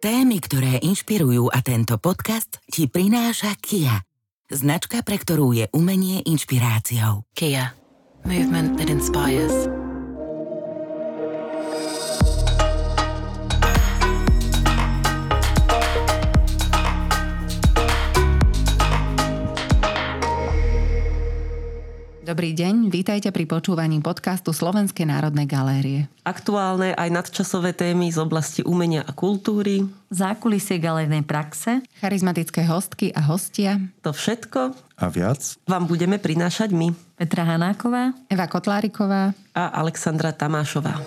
Témy, ktoré inšpirujú a tento podcast ti prináša Kia. Značka, pre ktorú je umenie inšpiráciou. Kia. Movement that inspires. Dobrý deň, vítajte pri počúvaní podcastu Slovenskej národnej galérie. Aktuálne aj nadčasové témy z oblasti umenia a kultúry. Zákulisie galernej praxe. Charizmatické hostky a hostia. To všetko a viac vám budeme prinášať my. Petra Hanáková. Eva Kotláriková. A Alexandra Tamášová.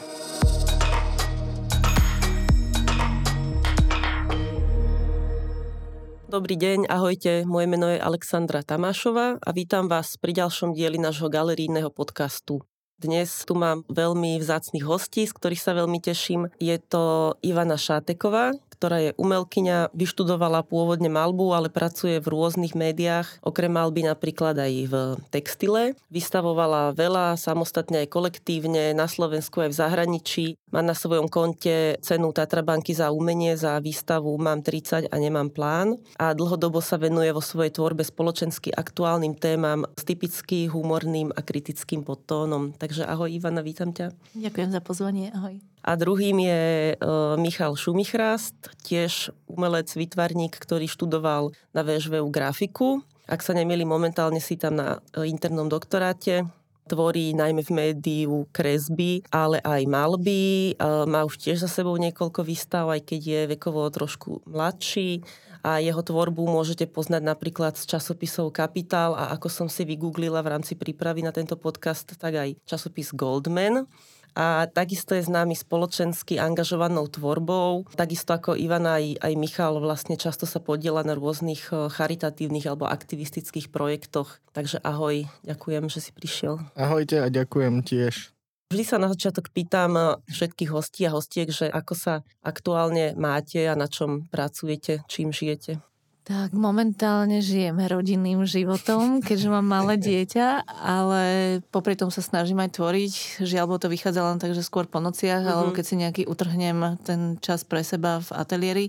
Dobrý deň, ahojte, moje meno je Alexandra Tamášová a vítam vás pri ďalšom dieli nášho galerijného podcastu. Dnes tu mám veľmi vzácných hostí, z ktorých sa veľmi teším. Je to Ivana Šáteková, ktorá je umelkyňa, vyštudovala pôvodne malbu, ale pracuje v rôznych médiách, okrem malby napríklad aj v textile. Vystavovala veľa, samostatne aj kolektívne, na Slovensku aj v zahraničí. Má na svojom konte cenu Tatrabanky za umenie, za výstavu Mám 30 a nemám plán. A dlhodobo sa venuje vo svojej tvorbe spoločensky aktuálnym témam s typicky humorným a kritickým podtónom. Takže ahoj Ivana, vítam ťa. Ďakujem za pozvanie, ahoj. A druhým je uh, Michal Šumichrast, tiež umelec, vytvarník, ktorý študoval na VŽVU grafiku. Ak sa nemili, momentálne si tam na uh, internom doktoráte. Tvorí najmä v médiu kresby, ale aj malby. Uh, má už tiež za sebou niekoľko výstav, aj keď je vekovo trošku mladší a jeho tvorbu môžete poznať napríklad z časopisov Kapitál a ako som si vygooglila v rámci prípravy na tento podcast, tak aj časopis Goldman a takisto je známy spoločensky angažovanou tvorbou. Takisto ako Ivana aj, aj Michal vlastne často sa podiela na rôznych eh, charitatívnych alebo aktivistických projektoch. Takže ahoj, ďakujem, že si prišiel. Ahojte a ďakujem tiež. Vždy sa na začiatok pýtam eh, všetkých hostí a hostiek, že ako sa aktuálne máte a na čom pracujete, čím žijete. Tak momentálne žijeme rodinným životom, keďže mám malé dieťa, ale popri tom sa snažím aj tvoriť. Žiaľ, bo to vychádza len tak, že skôr po nociach, mm-hmm. alebo keď si nejaký utrhnem ten čas pre seba v ateliéri.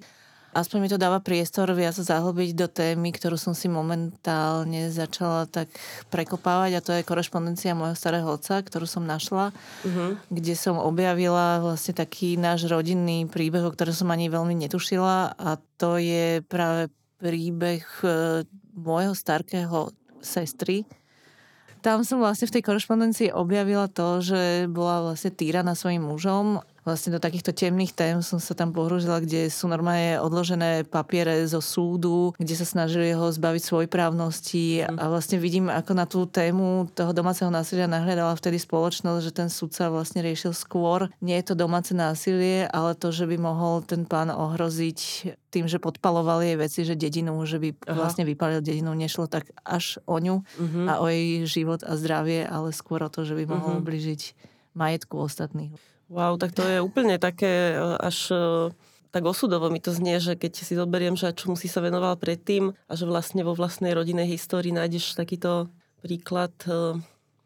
Aspoň mi to dáva priestor viac zahlbiť do témy, ktorú som si momentálne začala tak prekopávať a to je korešpondencia môjho starého otca, ktorú som našla, mm-hmm. kde som objavila vlastne taký náš rodinný príbeh, o ktorom som ani veľmi netušila a to je práve príbeh e, môjho starkého sestry. Tam som vlastne v tej korešpondencii objavila to, že bola vlastne týraná svojim mužom vlastne do takýchto temných tém som sa tam pohrúžila, kde sú normálne odložené papiere zo súdu, kde sa snažili ho zbaviť svoj právnosti mm. a vlastne vidím, ako na tú tému toho domáceho násilia nahľadala vtedy spoločnosť, že ten sudca vlastne riešil skôr nie je to domáce násilie, ale to, že by mohol ten pán ohroziť tým, že podpaloval jej veci, že dedinu, že by Aha. vlastne vypalil dedinu, nešlo tak až o ňu uh-huh. a o jej život a zdravie, ale skôr o to, že by mohol uh-huh. ubližiť majetku ostatných. Wow, tak to je úplne také e, až e, tak osudovo mi to znie, že keď si zoberiem, že čomu si sa venoval predtým a že vlastne vo vlastnej rodinej histórii nájdeš takýto príklad e,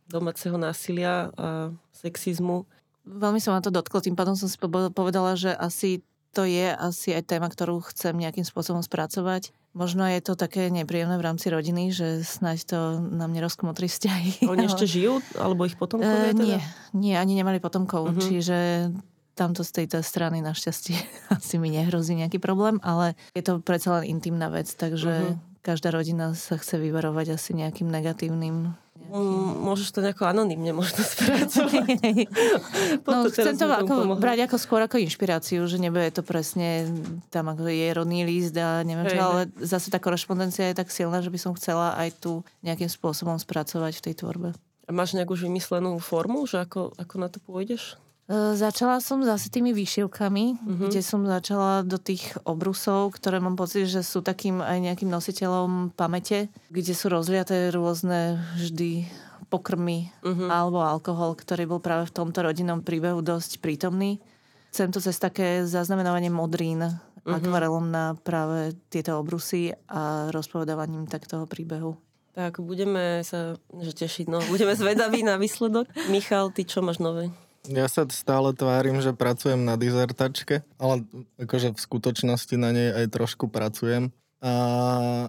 domáceho násilia a sexizmu. Veľmi sa ma to dotklo, tým pádom som si povedala, že asi to je asi aj téma, ktorú chcem nejakým spôsobom spracovať. Možno je to také nepríjemné v rámci rodiny, že snáď to nám nerozkmotrí vzťahy. Oni ešte žijú? Alebo ich potomkovia? Uh, nie, nie, ani nemali potomkov. Uh-huh. Čiže tamto z tejto strany našťastie asi mi nehrozí nejaký problém, ale je to predsa len intimná vec, takže uh-huh. každá rodina sa chce vyvarovať asi nejakým negatívnym Mm, môžeš to nejako anonimne možno spracovať. no, chcem to ako, brať ako skôr ako inšpiráciu, že nebude to presne tam ako je rodný líst a neviem čo, ale zase tá korešpondencia je tak silná, že by som chcela aj tu nejakým spôsobom spracovať v tej tvorbe. A máš nejakú už vymyslenú formu, že ako, ako na to pôjdeš? E, začala som zase tými výšivkami, uh-huh. kde som začala do tých obrusov, ktoré mám pocit, že sú takým aj nejakým nositeľom pamäte, kde sú rozliaté rôzne vždy pokrmy uh-huh. alebo alkohol, ktorý bol práve v tomto rodinnom príbehu dosť prítomný. Chcem to cez také zaznamenávanie modrín uh-huh. akvarelom na práve tieto obrusy a rozpovedávaním tak toho príbehu. Tak budeme sa že tešiť, no budeme zvedaví na výsledok. Michal, ty čo máš nové? Ja sa stále tvárim, že pracujem na dizertačke, ale akože v skutočnosti na nej aj trošku pracujem. A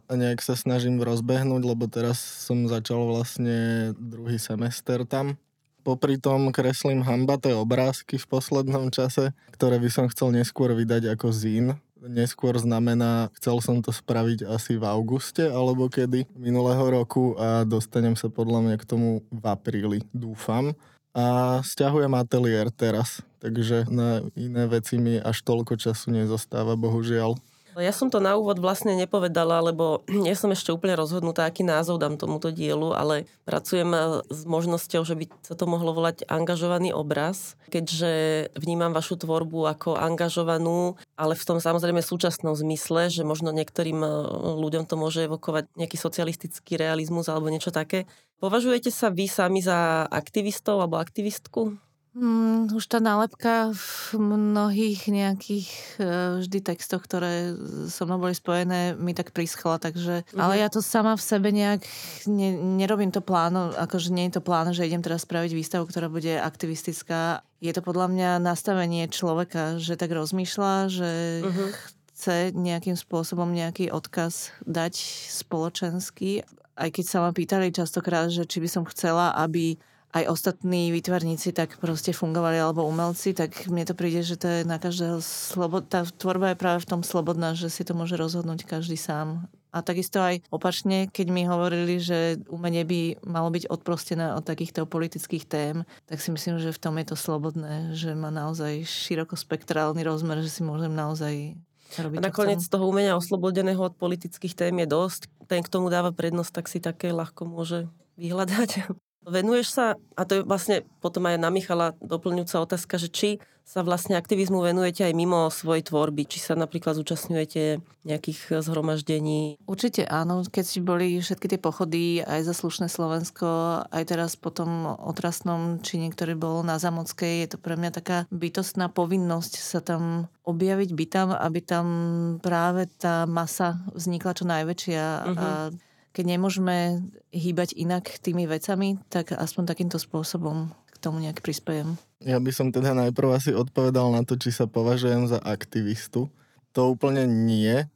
nejak sa snažím rozbehnúť, lebo teraz som začal vlastne druhý semester tam. Popri tom kreslím hambaté obrázky v poslednom čase, ktoré by som chcel neskôr vydať ako zín. Neskôr znamená, chcel som to spraviť asi v auguste alebo kedy minulého roku a dostanem sa podľa mňa k tomu v apríli, dúfam a stiahujem ateliér teraz, takže na iné veci mi až toľko času nezostáva, bohužiaľ. Ja som to na úvod vlastne nepovedala, lebo nie som ešte úplne rozhodnutá, aký názov dám tomuto dielu, ale pracujem eh, s možnosťou, že by sa to mohlo volať angažovaný obraz, keďže vnímam vašu tvorbu ako angažovanú, ale v tom samozrejme súčasnom zmysle, že možno niektorým eh, ľuďom to môže evokovať nejaký socialistický realizmus alebo niečo také. Považujete sa vy sami za aktivistov alebo aktivistku? Mm, už tá nálepka v mnohých nejakých uh, vždy textoch, ktoré so mnou boli spojené, mi tak prischla, takže... Mm-hmm. Ale ja to sama v sebe nejak... Ne, nerobím to pláno, akože nie je to plán, že idem teraz spraviť výstavu, ktorá bude aktivistická. Je to podľa mňa nastavenie človeka, že tak rozmýšľa, že mm-hmm. chce nejakým spôsobom nejaký odkaz dať spoločenský. Aj keď sa ma pýtali častokrát, že či by som chcela, aby aj ostatní výtvarníci tak proste fungovali alebo umelci, tak mne to príde, že to je na každého slobod... Tá tvorba je práve v tom slobodná, že si to môže rozhodnúť každý sám. A takisto aj opačne, keď mi hovorili, že umenie by malo byť odprostené od takýchto politických tém, tak si myslím, že v tom je to slobodné, že má naozaj širokospektrálny rozmer, že si môžem naozaj robiť, A nakoniec toho umenia oslobodeného od politických tém je dosť. Ten, k tomu dáva prednosť, tak si také ľahko môže vyhľadať. Venuješ sa, a to je vlastne potom aj na Michala doplňujúca otázka, že či sa vlastne aktivizmu venujete aj mimo svojej tvorby, či sa napríklad zúčastňujete nejakých zhromaždení? Určite áno, keď boli všetky tie pochody aj za slušné Slovensko, aj teraz potom otrasnom, či niektorý bol na Zamockej, je to pre mňa taká bytostná povinnosť sa tam objaviť, byť tam, aby tam práve tá masa vznikla čo najväčšia uh-huh. a keď nemôžeme hýbať inak tými vecami, tak aspoň takýmto spôsobom k tomu nejak prispejem. Ja by som teda najprv asi odpovedal na to, či sa považujem za aktivistu. To úplne nie,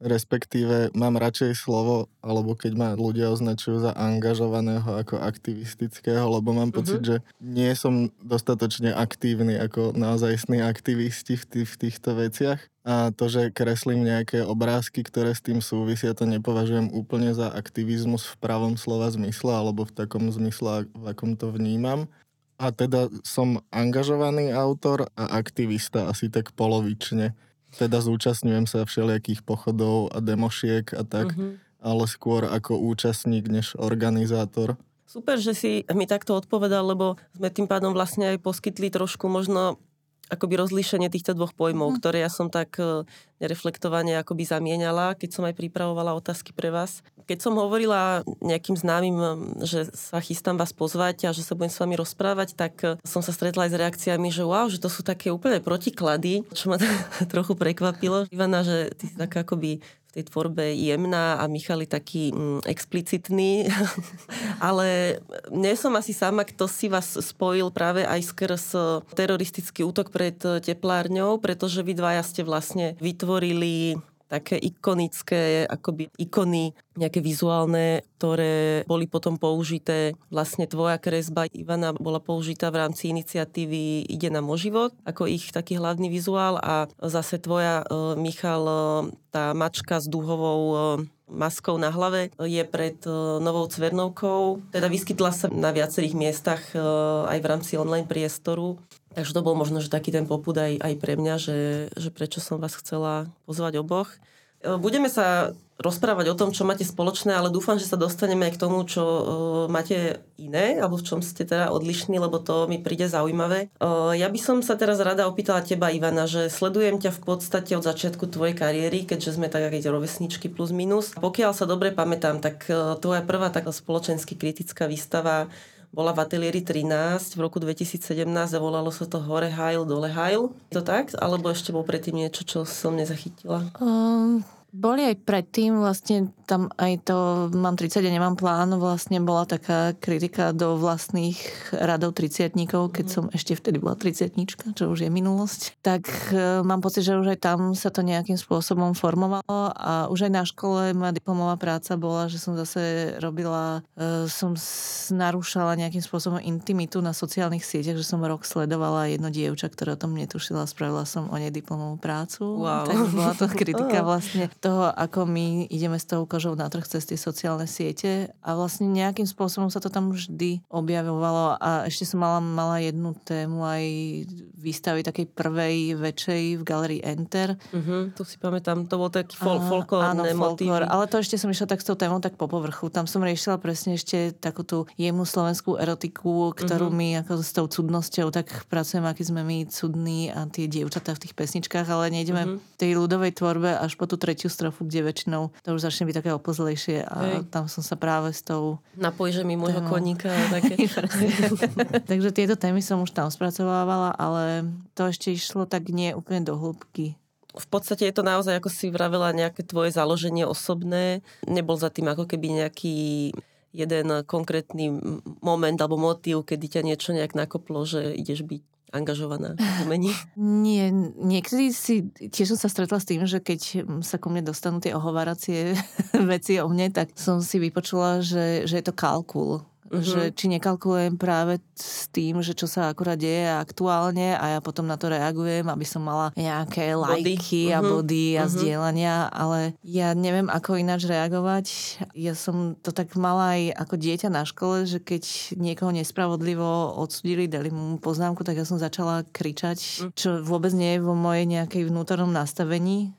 respektíve mám radšej slovo, alebo keď ma ľudia označujú za angažovaného ako aktivistického, lebo mám pocit, uh-huh. že nie som dostatočne aktívny ako naozajstní aktivisti v, tých, v týchto veciach. A to, že kreslím nejaké obrázky, ktoré s tým súvisia, to nepovažujem úplne za aktivizmus v pravom slova zmysle, alebo v takom zmysle, v akom to vnímam. A teda som angažovaný autor a aktivista asi tak polovične teda zúčastňujem sa všelijakých pochodov a demošiek a tak, uh-huh. ale skôr ako účastník než organizátor. Super, že si mi takto odpovedal, lebo sme tým pádom vlastne aj poskytli trošku možno akoby rozlíšenie týchto dvoch pojmov, mm. ktoré ja som tak nereflektovane akoby zamienala, keď som aj pripravovala otázky pre vás. Keď som hovorila nejakým známym, že sa chystám vás pozvať a že sa budem s vami rozprávať, tak e, som sa stretla aj s reakciami, že wow, že to sú také úplne protiklady, čo ma trochu prekvapilo. Ivana, že ty si taká akoby v tej tvorbe jemná a Michal je taký mm, explicitný, ale nie som asi sama, kto si vás spojil práve aj skrz e, teroristický útok pred e, teplárňou, pretože vy dvaja ste vlastne vytvorili také ikonické, akoby ikony, nejaké vizuálne, ktoré boli potom použité. Vlastne tvoja kresba Ivana bola použitá v rámci iniciatívy Ide o život, ako ich taký hlavný vizuál a zase tvoja, e, Michal, e, tá mačka s duhovou e, maskou na hlave je pred novou Cvernovkou. Teda vyskytla sa na viacerých miestach aj v rámci online priestoru. Takže to bol možno, že taký ten popud aj, aj pre mňa, že, že prečo som vás chcela pozvať oboch. E, budeme sa rozprávať o tom, čo máte spoločné, ale dúfam, že sa dostaneme aj k tomu, čo uh, máte iné, alebo v čom ste teda odlišní, lebo to mi príde zaujímavé. Uh, ja by som sa teraz rada opýtala teba, Ivana, že sledujem ťa v podstate od začiatku tvojej kariéry, keďže sme tak aj rovesničky plus minus. Pokiaľ sa dobre pamätám, tak uh, tvoja prvá taká spoločensky kritická výstava bola v ateliéri 13 v roku 2017 a volalo sa to Hore Heil, Dole Heil. Je to tak? Alebo ešte bol predtým niečo, čo som nezachytila? Um, Boli aj predtým, vlastne tam aj to, mám 30 a nemám plán, vlastne bola taká kritika do vlastných radov 30 keď som ešte vtedy bola 30 čo už je minulosť. Tak e, mám pocit, že už aj tam sa to nejakým spôsobom formovalo a už aj na škole moja diplomová práca bola, že som zase robila, e, som narúšala nejakým spôsobom intimitu na sociálnych sieťach, že som rok sledovala jedno dievča, ktoré o tom netušila, spravila som o nej diplomovú prácu. Wow. Tak bola to kritika vlastne toho, ako my ideme s tou kožou na trh cez tie sociálne siete a vlastne nejakým spôsobom sa to tam vždy objavovalo a ešte som mala, mala jednu tému aj výstavy takej prvej väčšej v galerii Enter. Uh-huh, tu si pamätám, to bol taký fol- folklórne folklór, ale to ešte som išla tak s tou témou tak po povrchu. Tam som riešila presne ešte takú tú jemnú slovenskú erotiku, ktorú uh-huh. my ako s tou cudnosťou tak pracujem, aký sme my cudní a tie dievčatá v tých pesničkách, ale nejdeme uh-huh. tej ľudovej tvorbe až po tú tretiu strofu, kde väčšinou to už začne byť také opozlejšie a Hej. tam som sa práve s tou... Napojíš mi môjho témou... koníka také. Takže tieto témy som už tam spracovávala, ale to ešte išlo tak nie úplne do hĺbky v podstate je to naozaj, ako si vravela, nejaké tvoje založenie osobné. Nebol za tým ako keby nejaký jeden konkrétny moment alebo motív, kedy ťa niečo nejak nakoplo, že ideš byť angažovaná v umení? Nie, niekedy si, tiež som sa stretla s tým, že keď sa ku mne dostanú tie ohováracie veci o mne, tak som si vypočula, že, že je to kalkul Uh-huh. Že či nekalkulujem práve s tým, že čo sa akurát deje aktuálne a ja potom na to reagujem, aby som mala nejaké body. lajky uh-huh. a body a uh-huh. zdieľania, ale ja neviem, ako ináč reagovať. Ja som to tak mala aj ako dieťa na škole, že keď niekoho nespravodlivo odsudili, dali mu poznámku, tak ja som začala kričať, čo vôbec nie je vo mojej nejakej vnútornom nastavení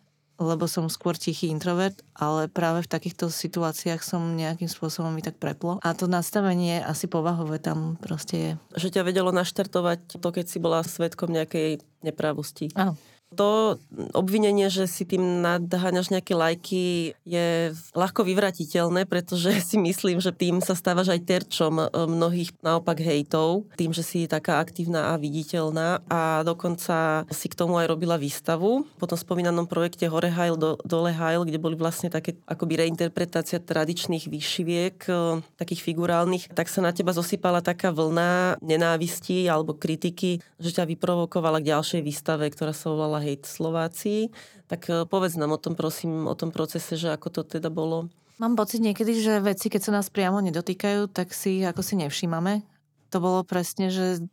lebo som skôr tichý introvert, ale práve v takýchto situáciách som nejakým spôsobom mi tak preplo. A to nastavenie asi povahové tam proste je. Že ťa vedelo naštartovať to, keď si bola svetkom nejakej nepravosti. Áno. To obvinenie, že si tým nadháňaš nejaké lajky, je ľahko vyvratiteľné, pretože si myslím, že tým sa stávaš aj terčom e, mnohých naopak hejtov, tým, že si taká aktívna a viditeľná a dokonca si k tomu aj robila výstavu. Po tom spomínanom projekte Hore Heil, do, Dole Heil, kde boli vlastne také akoby reinterpretácia tradičných výšiviek, e, takých figurálnych, tak sa na teba zosypala taká vlna nenávisti alebo kritiky, že ťa vyprovokovala k ďalšej výstave, ktorá sa volala Hate Slovácii. Tak e, povedz nám o tom, prosím, o tom procese, že ako to teda bolo. Mám pocit niekedy, že veci, keď sa nás priamo nedotýkajú, tak si ako si nevšímame. To bolo presne, že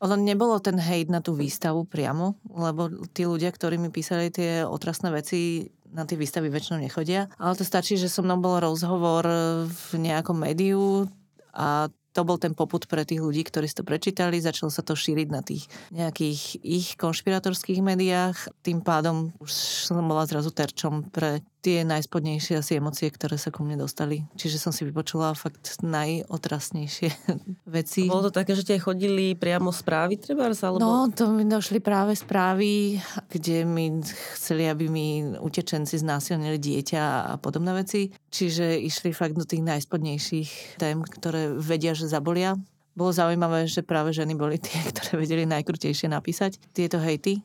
ono nebolo ten hejt na tú výstavu priamo, lebo tí ľudia, ktorí mi písali tie otrasné veci, na tie výstavy väčšinou nechodia. Ale to stačí, že so mnou bol rozhovor v nejakom médiu a to bol ten poput pre tých ľudí, ktorí si to prečítali, začalo sa to šíriť na tých nejakých ich konšpiratorských médiách. Tým pádom už som bola zrazu terčom pre tie najspodnejšie asi emócie, ktoré sa ku mne dostali. Čiže som si vypočula fakt najotrasnejšie veci. Bolo to také, že tie chodili priamo správy treba? Alebo... No, to mi došli práve správy, kde mi chceli, aby mi utečenci znásilnili dieťa a podobné veci. Čiže išli fakt do tých najspodnejších tém, ktoré vedia, že zabolia. Bolo zaujímavé, že práve ženy boli tie, ktoré vedeli najkrutejšie napísať tieto hejty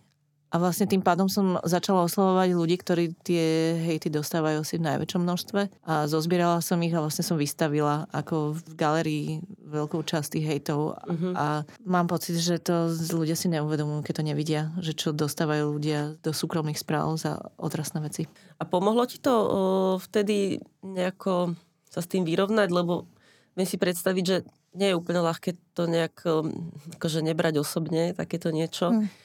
a vlastne tým pádom som začala oslovovať ľudí, ktorí tie hejty dostávajú si v najväčšom množstve. A zozbierala som ich a vlastne som vystavila ako v galerii veľkú časť tých hejtov. Uh-huh. A mám pocit, že to ľudia si neuvedomujú, keď to nevidia, že čo dostávajú ľudia do súkromných správ za otrasné veci. A pomohlo ti to o, vtedy nejako sa s tým vyrovnať, lebo viem si predstaviť, že nie je úplne ľahké to nejak akože nebrať osobne, takéto niečo. Mm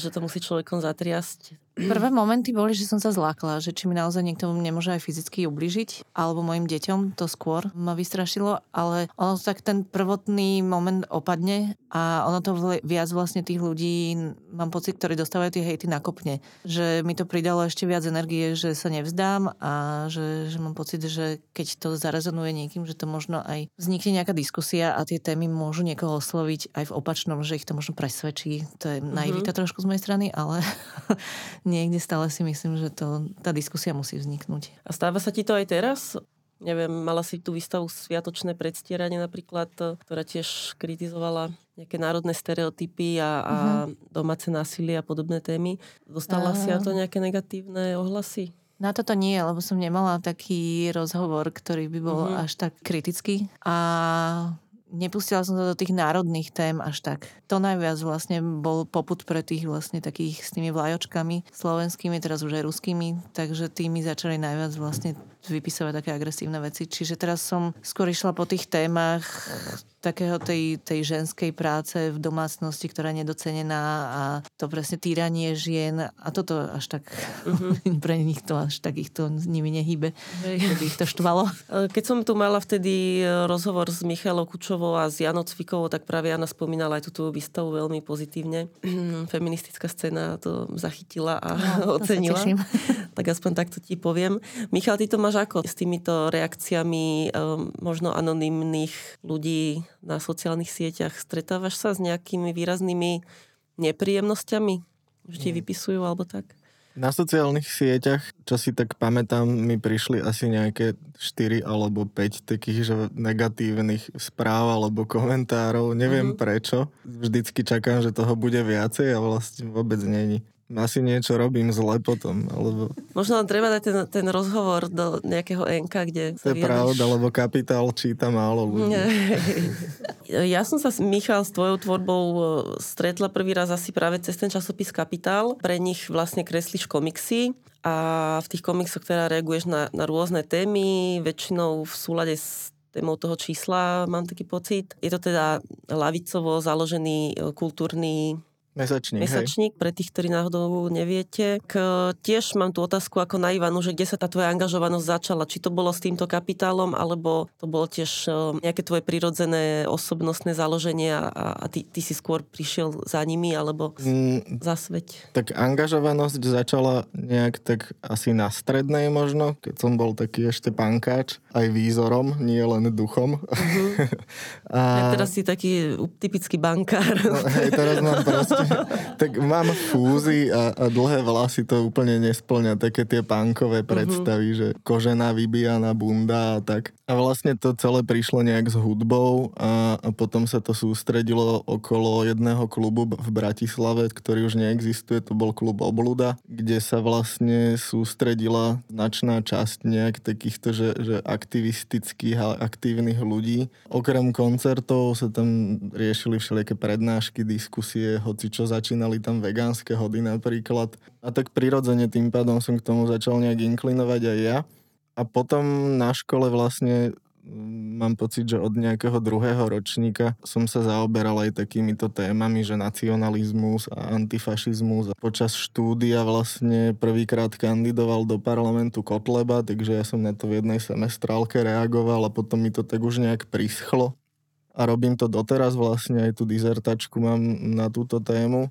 že to musí človekom zatriasť. Prvé momenty boli, že som sa zlákla, že či mi naozaj niekto nemôže aj fyzicky ubližiť, alebo mojim deťom, to skôr ma vystrašilo, ale ono tak ten prvotný moment opadne a ono to viac vlastne tých ľudí, mám pocit, ktorí dostávajú tie hejty nakopne. Že mi to pridalo ešte viac energie, že sa nevzdám a že, že mám pocit, že keď to zarezonuje niekým, že to možno aj vznikne nejaká diskusia a tie témy môžu niekoho osloviť aj v opačnom, že ich to možno presvedčí. To je mm-hmm. naivita trošku z mojej strany, ale niekde stále si myslím, že to, tá diskusia musí vzniknúť. A stáva sa ti to aj teraz? Neviem, mala si tú výstavu Sviatočné predstieranie napríklad, ktorá tiež kritizovala nejaké národné stereotypy a, a uh-huh. domáce násilie a podobné témy. Dostala uh... si na to nejaké negatívne ohlasy? Na toto nie, lebo som nemala taký rozhovor, ktorý by bol Mhm. až tak kritický. A nepustila som sa do tých národných tém až tak. To najviac vlastne bol poput pre tých vlastne takých s tými vlajočkami slovenskými, teraz už aj ruskými, takže tými začali najviac vlastne vypisovať také agresívne veci. Čiže teraz som skôr išla po tých témach takého tej, tej ženskej práce v domácnosti, ktorá je nedocenená a to presne týranie žien a toto až tak uh-huh. pre nich to až tak ich to nimi nehybe, že by ich to štvalo. E, Keď som tu mala vtedy e, rozhovor s Michalou Kučovou a s Janou Cvikovou, tak práve Jana spomínala aj túto výstavu veľmi pozitívne. Feministická scéna to zachytila a No, ocenila. Tak aspoň takto ti poviem. Michal, ty to máš ako s týmito reakciami um, možno anonymných ľudí na sociálnych sieťach? Stretávaš sa s nejakými výraznými nepríjemnosťami? Že ti vypisujú alebo tak? Na sociálnych sieťach, čo si tak pamätám, mi prišli asi nejaké 4 alebo 5 takých že negatívnych správ alebo komentárov. Neviem Mhm. prečo. Vždycky čakám, že toho bude viacej a vlastne vôbec není. Asi niečo robím zle potom, alebo Možno nám treba dať ten, ten rozhovor do nejakého NK, kde to je pravda, lebo kapitál číta málo ľudí. Ja som sa, Michal, s tvojou tvorbou e, stretla prvý raz asi práve cez ten časopis Kapitál. Pre nich vlastne kreslíš komiksy a v tých komiksoch teda reaguješ na, na rôzne témy, väčšinou v súlade s témou toho čísla, mám taký pocit. Je to teda lavicovo založený e, kultúrny Mesačník, hej. mesačník, pre tých, ktorí náhodou neviete. K, tiež mám tú otázku ako na Ivanu, že kde sa tá tvoja angažovanosť začala? Či to bolo s týmto kapitálom, alebo to bolo tiež eh, nejaké tvoje prirodzené osobnostné založenie a, a ty, ty si skôr prišiel za nimi, alebo Mm, za sveť? Tak angažovanosť začala nejak tak asi na strednej možno, keď som bol taký ešte pankáč, aj výzorom, nie len duchom. Ja a, teraz si taký typický bankár. no, hej, teraz mám proste, tak mám fúzy a, a dlhé vlasy to úplne nesplňa také tie pankové predstavy, že kožená vybijaná bunda a tak. A vlastne to celé prišlo nejak s hudbou a, a potom sa to sústredilo okolo jedného klubu v Bratislave, ktorý už neexistuje, to bol klub Obluda, kde sa vlastne sústredila značná časť nejak takýchto, že, že aktivistických a aktívnych ľudí. Okrem koncertov sa tam riešili všelijaké prednášky, diskusie, hoci čo začínali tam vegánske hody napríklad. A tak prirodzene tým pádom som k tomu začal nejak inklinovať aj ja. A potom na škole vlastne mm, mám pocit, že od nejakého druhého ročníka som sa zaoberal aj takýmito témami, že nacionalizmus a antifašizmus. Počas štúdia vlastne prvýkrát kandidoval do parlamentu Kotleba, takže ja som na to v jednej semestrálke reagoval a potom mi to tak už nejak prischlo. A robím to doteraz vlastne, aj tú dizertačku mám na túto tému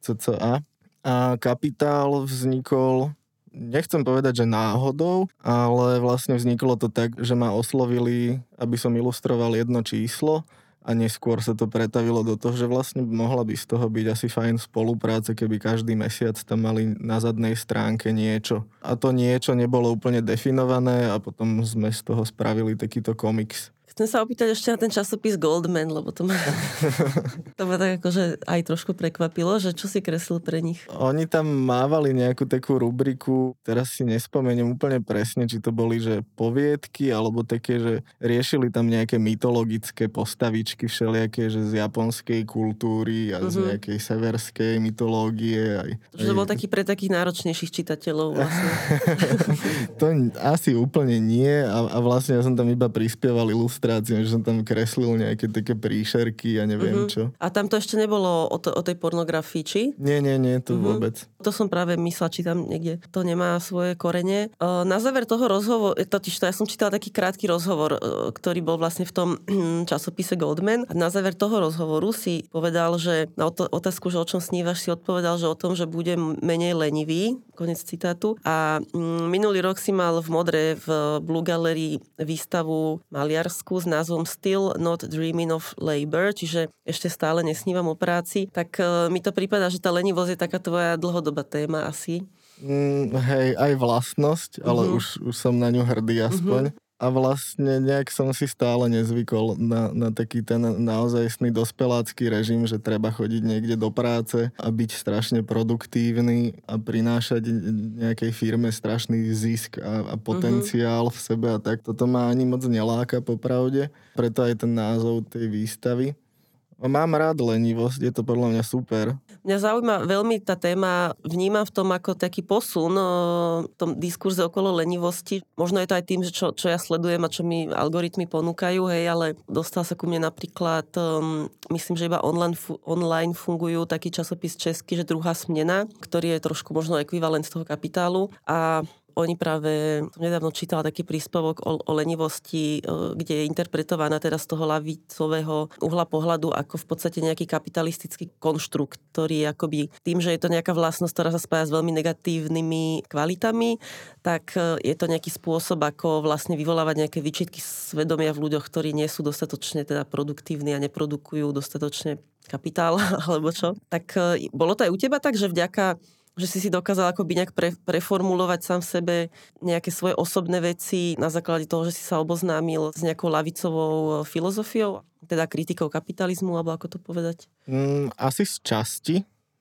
CCA. A kapitál vznikol nechcem povedať, že náhodou, ale vlastne vzniklo to tak, že ma oslovili, aby som ilustroval jedno číslo a neskôr sa to pretavilo do toho, že vlastne mohla by z toho byť asi fajn spolupráce, keby každý mesiac tam mali na zadnej stránke niečo. A to niečo nebolo úplne definované a potom sme z toho spravili takýto komiks. Chcem sa opýtať ešte na ten časopis Goldman, lebo to ma, to ma tak akože aj trošku prekvapilo, že čo si kreslil pre nich. Oni tam mávali nejakú takú rubriku, teraz si nespomeniem úplne presne, či to boli, že poviedky, alebo také, že riešili tam nejaké mytologické postavičky všelijaké, že z japonskej kultúry a z Mhm. nejakej severskej mytológie. Aj, Že to bol taký pre takých náročnejších čitateľov vlastne. to asi úplne nie a, a vlastne ja som tam iba prispieval ilustráciám, že som tam kreslil nejaké také príšerky a neviem Mhm. čo. A tam to ešte nebolo o, to, o tej pornografii, či? Nie, nie, nie, to Mhm. vôbec. To som práve myslela, či tam niekde to nemá svoje korene. E, Na záver toho rozhovoru, totiž to ja som čítala taký krátky rozhovor, e, ktorý bol vlastne v tom časopise Goldman. A na záver toho rozhovoru si povedal, že na ot- otázku, že o čom snívaš, si odpovedal, že o tom, že budem menej lenivý, konec citátu. A mm, minulý rok si mal v Modre v Blue Gallery výstavu maliarsku s názvom Still Not Dreaming of Labor, čiže ešte stále nesnívam o práci. Tak e, mi to prípada, že tá lenivosť je taká tvoja dlhodobá téma asi. Mm, hej, aj vlastnosť, ale Mhm. už, už som na ňu hrdý aspoň. A vlastne nejak som si stále nezvykol na, na taký ten naozajstný dospelácky režim, že treba chodiť niekde do práce a byť strašne produktívny a prinášať nejakej firme strašný zisk a, a potenciál uh-huh. v sebe a tak. Toto ma ani moc neláka popravde, preto aj ten názov tej výstavy. Mám rád lenivosť, je to podľa mňa super. Mňa zaujíma veľmi tá téma, vnímam v tom ako taký posun v tom diskurze okolo lenivosti. Možno je to aj tým, že čo, čo ja sledujem a čo mi algoritmy ponúkajú, hej, ale dostal sa ku mne napríklad, um, myslím, že iba online, online fungujú taký časopis český, že druhá smena, ktorý je trošku možno ekvivalent toho kapitálu a oni práve, som nedávno čítala taký príspevok o, o lenivosti, e, kde je interpretovaná teda z toho lavicového uhla pohľadu ako v podstate nejaký kapitalistický konštrukt, ktorý akoby tým, že je to nejaká vlastnosť, ktorá sa spája s veľmi negatívnymi kvalitami, tak e, je to nejaký spôsob, ako vlastne vyvolávať nejaké výčitky svedomia v ľuďoch, ktorí nie sú dostatočne teda produktívni a neprodukujú dostatočne kapitál, alebo čo. Tak e, bolo to aj u teba tak, že vďaka že si si dokázal akoby nejak pre, preformulovať sám v sebe nejaké svoje osobné veci na základe toho, že si sa oboznámil s nejakou lavicovou e, filozofiou, teda kritikou kapitalizmu, alebo ako to povedať? Mm, asi z časti,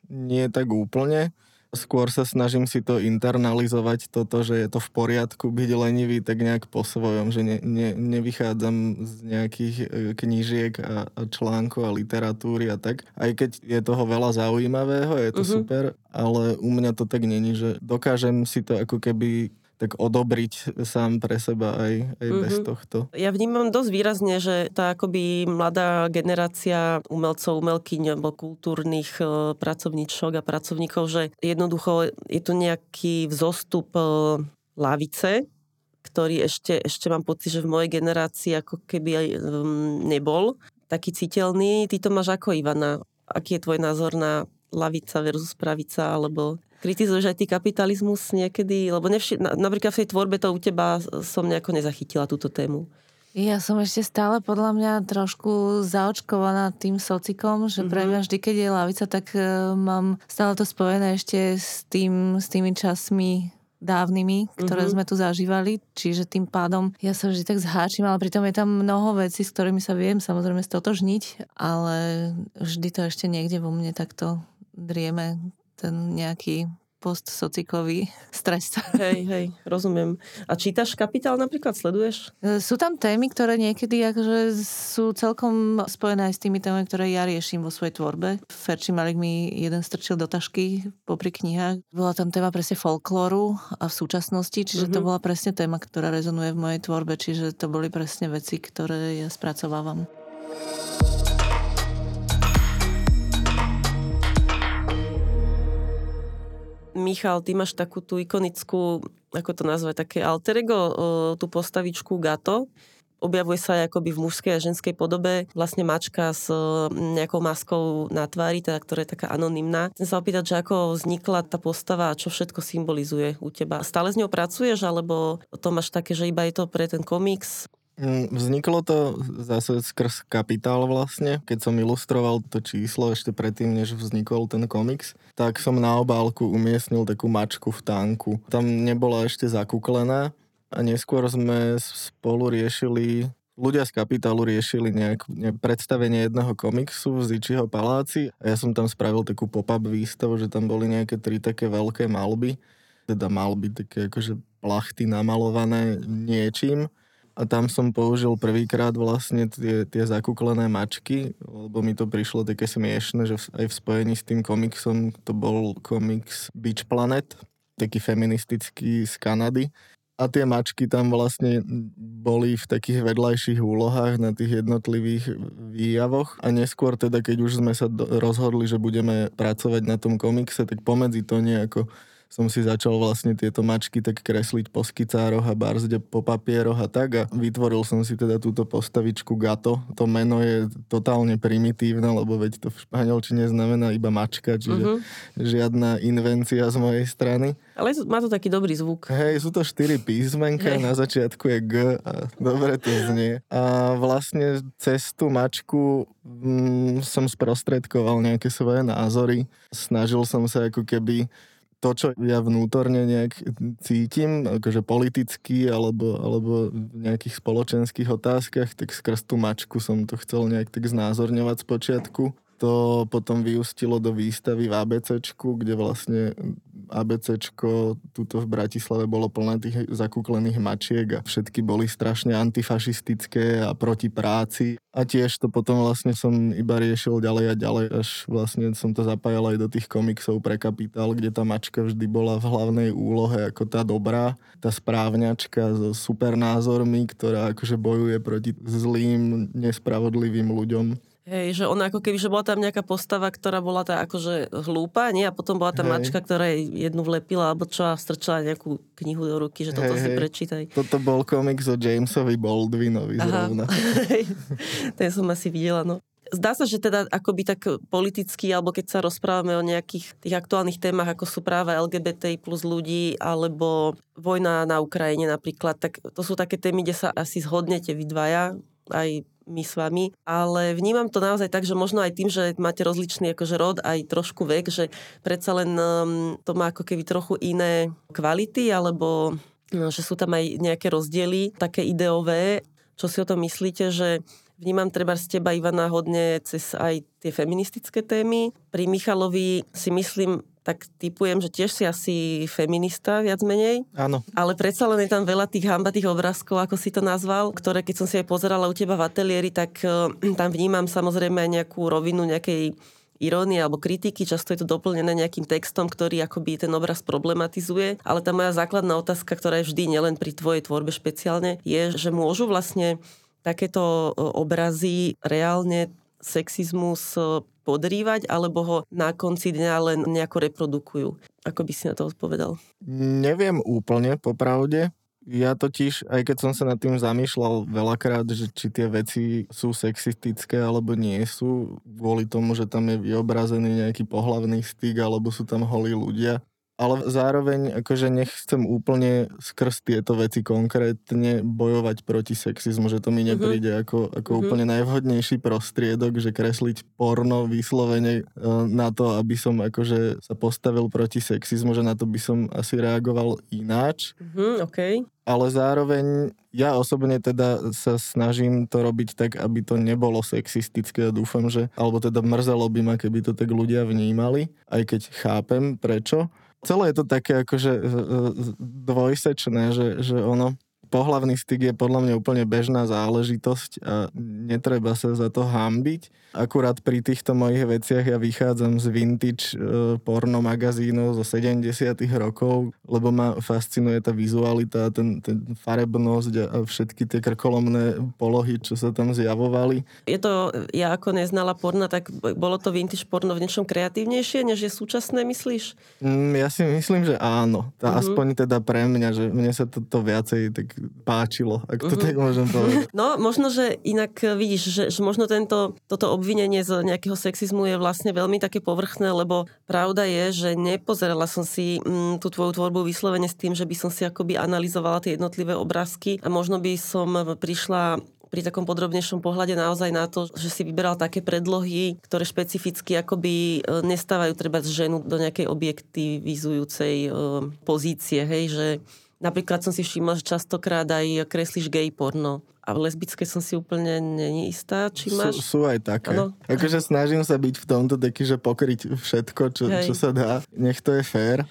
nie tak úplne. Skôr sa snažím si to internalizovať, toto, že je to v poriadku byť lenivý, tak nejak po svojom, že ne, ne, nevychádzam z nejakých e, knížiek a, a článkov a literatúry a tak. Aj keď je toho veľa zaujímavého, je to uh-huh. super, ale u mňa to tak není, že dokážem si to ako keby tak odobriť sám pre seba aj, aj mm-hmm. bez tohto. Ja vnímam dosť výrazne, že tá akoby mladá generácia umelcov, umelkyň alebo kultúrnych e, pracovníčok a pracovníkov, že jednoducho je tu nejaký vzostup e, lavice, ktorý ešte, ešte mám pocit, že v mojej generácii ako keby aj um, nebol taký citeľný. Ty to máš ako Ivana? Aký je tvoj názor na lavica versus pravica, alebo kritizuješ aj ty kapitalizmus niekedy? Lebo nevši- napríklad v tej tvorbe to u teba som nejako nezachytila túto tému. Ja som ešte stále podľa mňa trošku zaočkovaná tým socikom, že mm-hmm. pre mňa vždy, keď je lavica, tak uh, mám stále to spojené ešte s, tým, s tými časmi dávnymi, ktoré mm-hmm. sme tu zažívali, čiže tým pádom ja sa vždy tak zháčim, ale pritom je tam mnoho vecí, s ktorými sa viem samozrejme stotožniť, ale vždy to ešte niekde vo mne takto drieme ten nejaký postsocikový stres. Hej, hej, rozumiem. A čítaš kapitál napríklad, sleduješ? E, sú tam témy, ktoré niekedy akože sú celkom spojené aj s tými témami, ktoré ja riešim vo svojej tvorbe. Ferči Malik mi jeden strčil do tašky popri knihách. Bola tam téma presne folklóru a v súčasnosti, čiže mm-hmm. to mhm. bola presne téma, ktorá rezonuje v mojej tvorbe, čiže to boli presne veci, ktoré ja spracovávam. Michal, ty máš takú tú ikonickú, ako to nazvať, také alter ego, tú postavičku Gato. Objavuje sa aj akoby v mužskej a ženskej podobe vlastne mačka s nejakou maskou na tvári, teda, ktorá je taká anonymná. Chcem sa opýtať, že ako vznikla tá postava a čo všetko symbolizuje u teba. Stále s ňou pracuješ, alebo to máš také, že iba je to pre ten komiks? Mm, vzniklo to zase skrz kapitál vlastne, keď som ilustroval to číslo ešte predtým, než vznikol ten komiks, tak som na obálku umiestnil takú mačku v tánku. Tam nebola ešte zakuklená a neskôr sme spolu riešili ľudia z kapitálu riešili nejak, ne, predstavenie jedného komiksu v Zičiho paláci. A ja som tam spravil takú pop-up výstavu, že tam boli nejaké tri také veľké malby, teda malby také akože plachty namalované niečím a tam som použil prvýkrát vlastne tie, tie zakuklené mačky, lebo mi to prišlo také smiešne, že aj v spojení s tým komiksom to bol komiks Beach Planet, taký feministický z Kanady. A tie mačky tam vlastne boli v takých vedľajších úlohách na tých jednotlivých výjavoch. A neskôr teda, keď už sme sa do, rozhodli, že budeme pracovať na tom komikse, tak pomedzi to nejako som si začal vlastne tieto mačky tak kresliť po skicároch a barzde po papieroch a tak a vytvoril som si teda túto postavičku Gato. To meno je totálne primitívne, lebo veď to v španielčine znamená iba mačka, čiže uh-huh. žiadna invencia z mojej strany. Ale má to taký dobrý zvuk. Hej, sú to štyri písmenka, na začiatku je G a dobre to znie. A vlastne cez tú mačku mm, som sprostredkoval nejaké svoje názory. Snažil som sa ako keby to, čo ja vnútorne nejak cítim, akože politicky alebo, alebo v nejakých spoločenských otázkach, tak skrz tú mačku som to chcel nejak tak znázorňovať z počiatku to potom vyústilo do výstavy v ABCčku, kde vlastne ABCčko tuto v Bratislave bolo plné tých zakúklených mačiek a všetky boli strašne antifašistické a proti práci. A tiež to potom vlastne som iba riešil ďalej a ďalej, až vlastne som to zapájal aj do tých komiksov pre Kapitál, kde tá mačka vždy bola v hlavnej úlohe ako tá dobrá, tá správňačka so super názormi, ktorá akože bojuje proti zlým, nespravodlivým ľuďom. Hej, že ona ako keby, že bola tam nejaká postava, ktorá bola tá akože hlúpa, nie? A potom bola tá Hej. mačka, ktorá jej jednu vlepila, alebo čo a strčala nejakú knihu do ruky, že toto Hej, si prečítaj. Toto bol komiks o Jamesovi Baldwinovi Aha. zrovna. Ten som asi videla, no. Zdá sa, že teda akoby tak politicky, alebo keď sa rozprávame o nejakých tých aktuálnych témach, ako sú práva LGBT plus ľudí, alebo vojna na Ukrajine napríklad, tak to sú také témy, kde sa asi zhodnete vy dvaja, aj my s vami, ale vnímam to naozaj tak, že možno aj tým, že máte rozličný akože rod, aj trošku vek, že predsa len um, to má ako keby trochu iné kvality, alebo no, že sú tam aj nejaké rozdiely, také ideové. Čo si o tom myslíte, že Vnímam treba z teba, Ivana, hodne cez aj tie feministické témy. Pri Michalovi si myslím, tak typujem, že tiež si asi feminista viac menej. Áno. Ale predsa len je tam veľa tých hambatých obrázkov, ako si to nazval, ktoré keď som si aj pozerala u teba v ateliéri, tak uh, tam vnímam samozrejme aj nejakú rovinu nejakej irónie alebo kritiky, často je to doplnené nejakým textom, ktorý akoby ten obraz problematizuje, ale tá moja základná otázka, ktorá je vždy nielen pri tvojej tvorbe špeciálne, je, že môžu vlastne takéto e, obrazy reálne sexizmus e, podrývať, alebo ho na konci dňa len nejako reprodukujú? Ako by si na to odpovedal? Neviem úplne, popravde. Ja totiž, aj keď som sa nad tým zamýšľal veľakrát, že či tie veci sú sexistické alebo nie sú, kvôli tomu, že tam je vyobrazený nejaký pohlavný styk alebo sú tam holí ľudia, ale zároveň akože nechcem úplne skrz tieto veci konkrétne bojovať proti sexizmu, že to mi mhm. nepríde uh-huh. ako, ako uh-huh. úplne najvhodnejší prostriedok, že kresliť porno vyslovene e, na to, aby som akože sa postavil proti sexizmu, že na to by som asi reagoval ináč. Uh-huh, okay. Ale zároveň ja osobne teda sa snažím to robiť tak, aby to nebolo sexistické a dúfam, že, alebo teda mrzelo by ma, keby to tak ľudia vnímali, aj keď chápem prečo celé je to také akože e, e, dvojsečné, že, že ono pohlavný styk je podľa mňa úplne bežná záležitosť a netreba sa za to hambiť. Akurát pri týchto mojich veciach ja vychádzam z vintage e, porno magazínov zo 70 rokov, lebo ma fascinuje tá vizualita, ten, ten farebnosť a, všetky tie krkolomné polohy, čo sa tam zjavovali. Je to, ja ako neznala porno, tak bolo to vintage porno v niečom kreatívnejšie, než je súčasné, myslíš? Mm, ja si myslím, že áno. Tá, mm-hmm. Aspoň teda pre mňa, že mne sa to, to viacej tak páčilo, ak to mm-hmm. tak môžem povedať. No, možno, že inak vidíš, že, že možno tento, toto obvinenie z nejakého sexizmu je vlastne veľmi také povrchné, lebo pravda je, že nepozerala som si mm, tú tvoju tvorbu vyslovene s tým, že by som si akoby analyzovala tie jednotlivé obrázky a možno by som prišla pri takom podrobnejšom pohľade naozaj na to, že si vyberal také predlohy, ktoré špecificky akoby e, nestávajú treba ženu do nejakej objektivizujúcej e, pozície, hej, že Napríklad som si všimla, že častokrát aj kreslíš gay porno. A lesbické som si úplne není istá, či máš... Sú, sú aj také. Ano. Akože snažím sa byť v tomto taký, že pokryť všetko, čo, čo sa dá. Nech to je fér.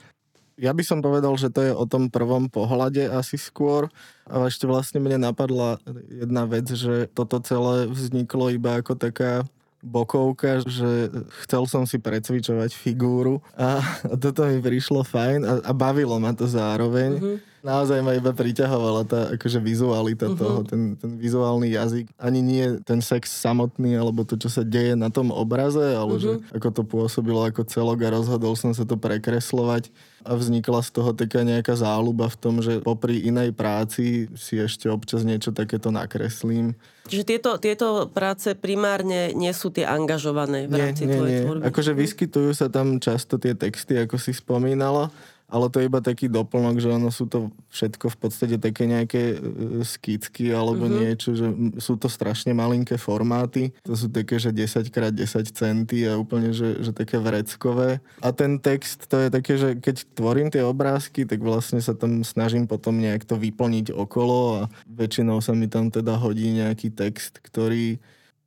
Ja by som povedal, že to je o tom prvom pohľade asi skôr. Ale ešte vlastne mne napadla jedna vec, že toto celé vzniklo iba ako taká bokovka, že chcel som si precvičovať figúru a, a toto mi prišlo fajn a, a bavilo ma to zároveň. Mm-hmm naozaj ma iba priťahovala tá akože vizualita uh-huh. toho, ten, ten vizuálny jazyk. Ani nie ten sex samotný, alebo to, čo sa deje na tom obraze, ale uh-huh. že ako to pôsobilo ako celok a rozhodol som sa to prekreslovať a vznikla z toho taká nejaká záľuba v tom, že popri inej práci si ešte občas niečo takéto nakreslím. Čiže tieto, tieto práce primárne nie sú tie angažované v rámci nie, nie, tvojej nie. tvorby? Akože vyskytujú sa tam často tie texty, ako si spomínala, ale to je iba taký doplnok, že ono sú to všetko v podstate také nejaké e, skicky alebo mm-hmm. niečo, že sú to strašne malinké formáty. To sú také, že 10 x 10 centy a úplne, že, že také vreckové. A ten text, to je také, že keď tvorím tie obrázky, tak vlastne sa tam snažím potom nejak to vyplniť okolo a väčšinou sa mi tam teda hodí nejaký text, ktorý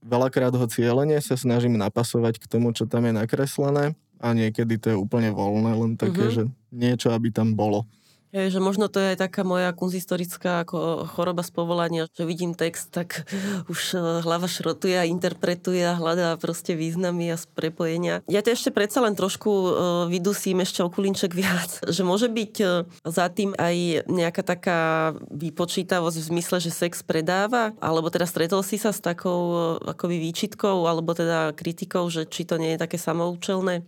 veľakrát ho cieľene sa snažím napasovať k tomu, čo tam je nakreslené a niekedy to je úplne voľné, len také, uh-huh. že niečo, aby tam bolo. Je, že možno to je aj taká moja kunzistorická ako choroba z povolania, že vidím text, tak už e, hlava šrotuje a interpretuje a hľadá proste významy a prepojenia. Ja to ešte predsa len trošku e, vydusím ešte o kulinček viac, že môže byť za tým aj nejaká taká vypočítavosť v zmysle, že sex predáva, alebo teda stretol si sa s takou akoby výčitkou, alebo teda kritikou, že či to nie je také samoučelné?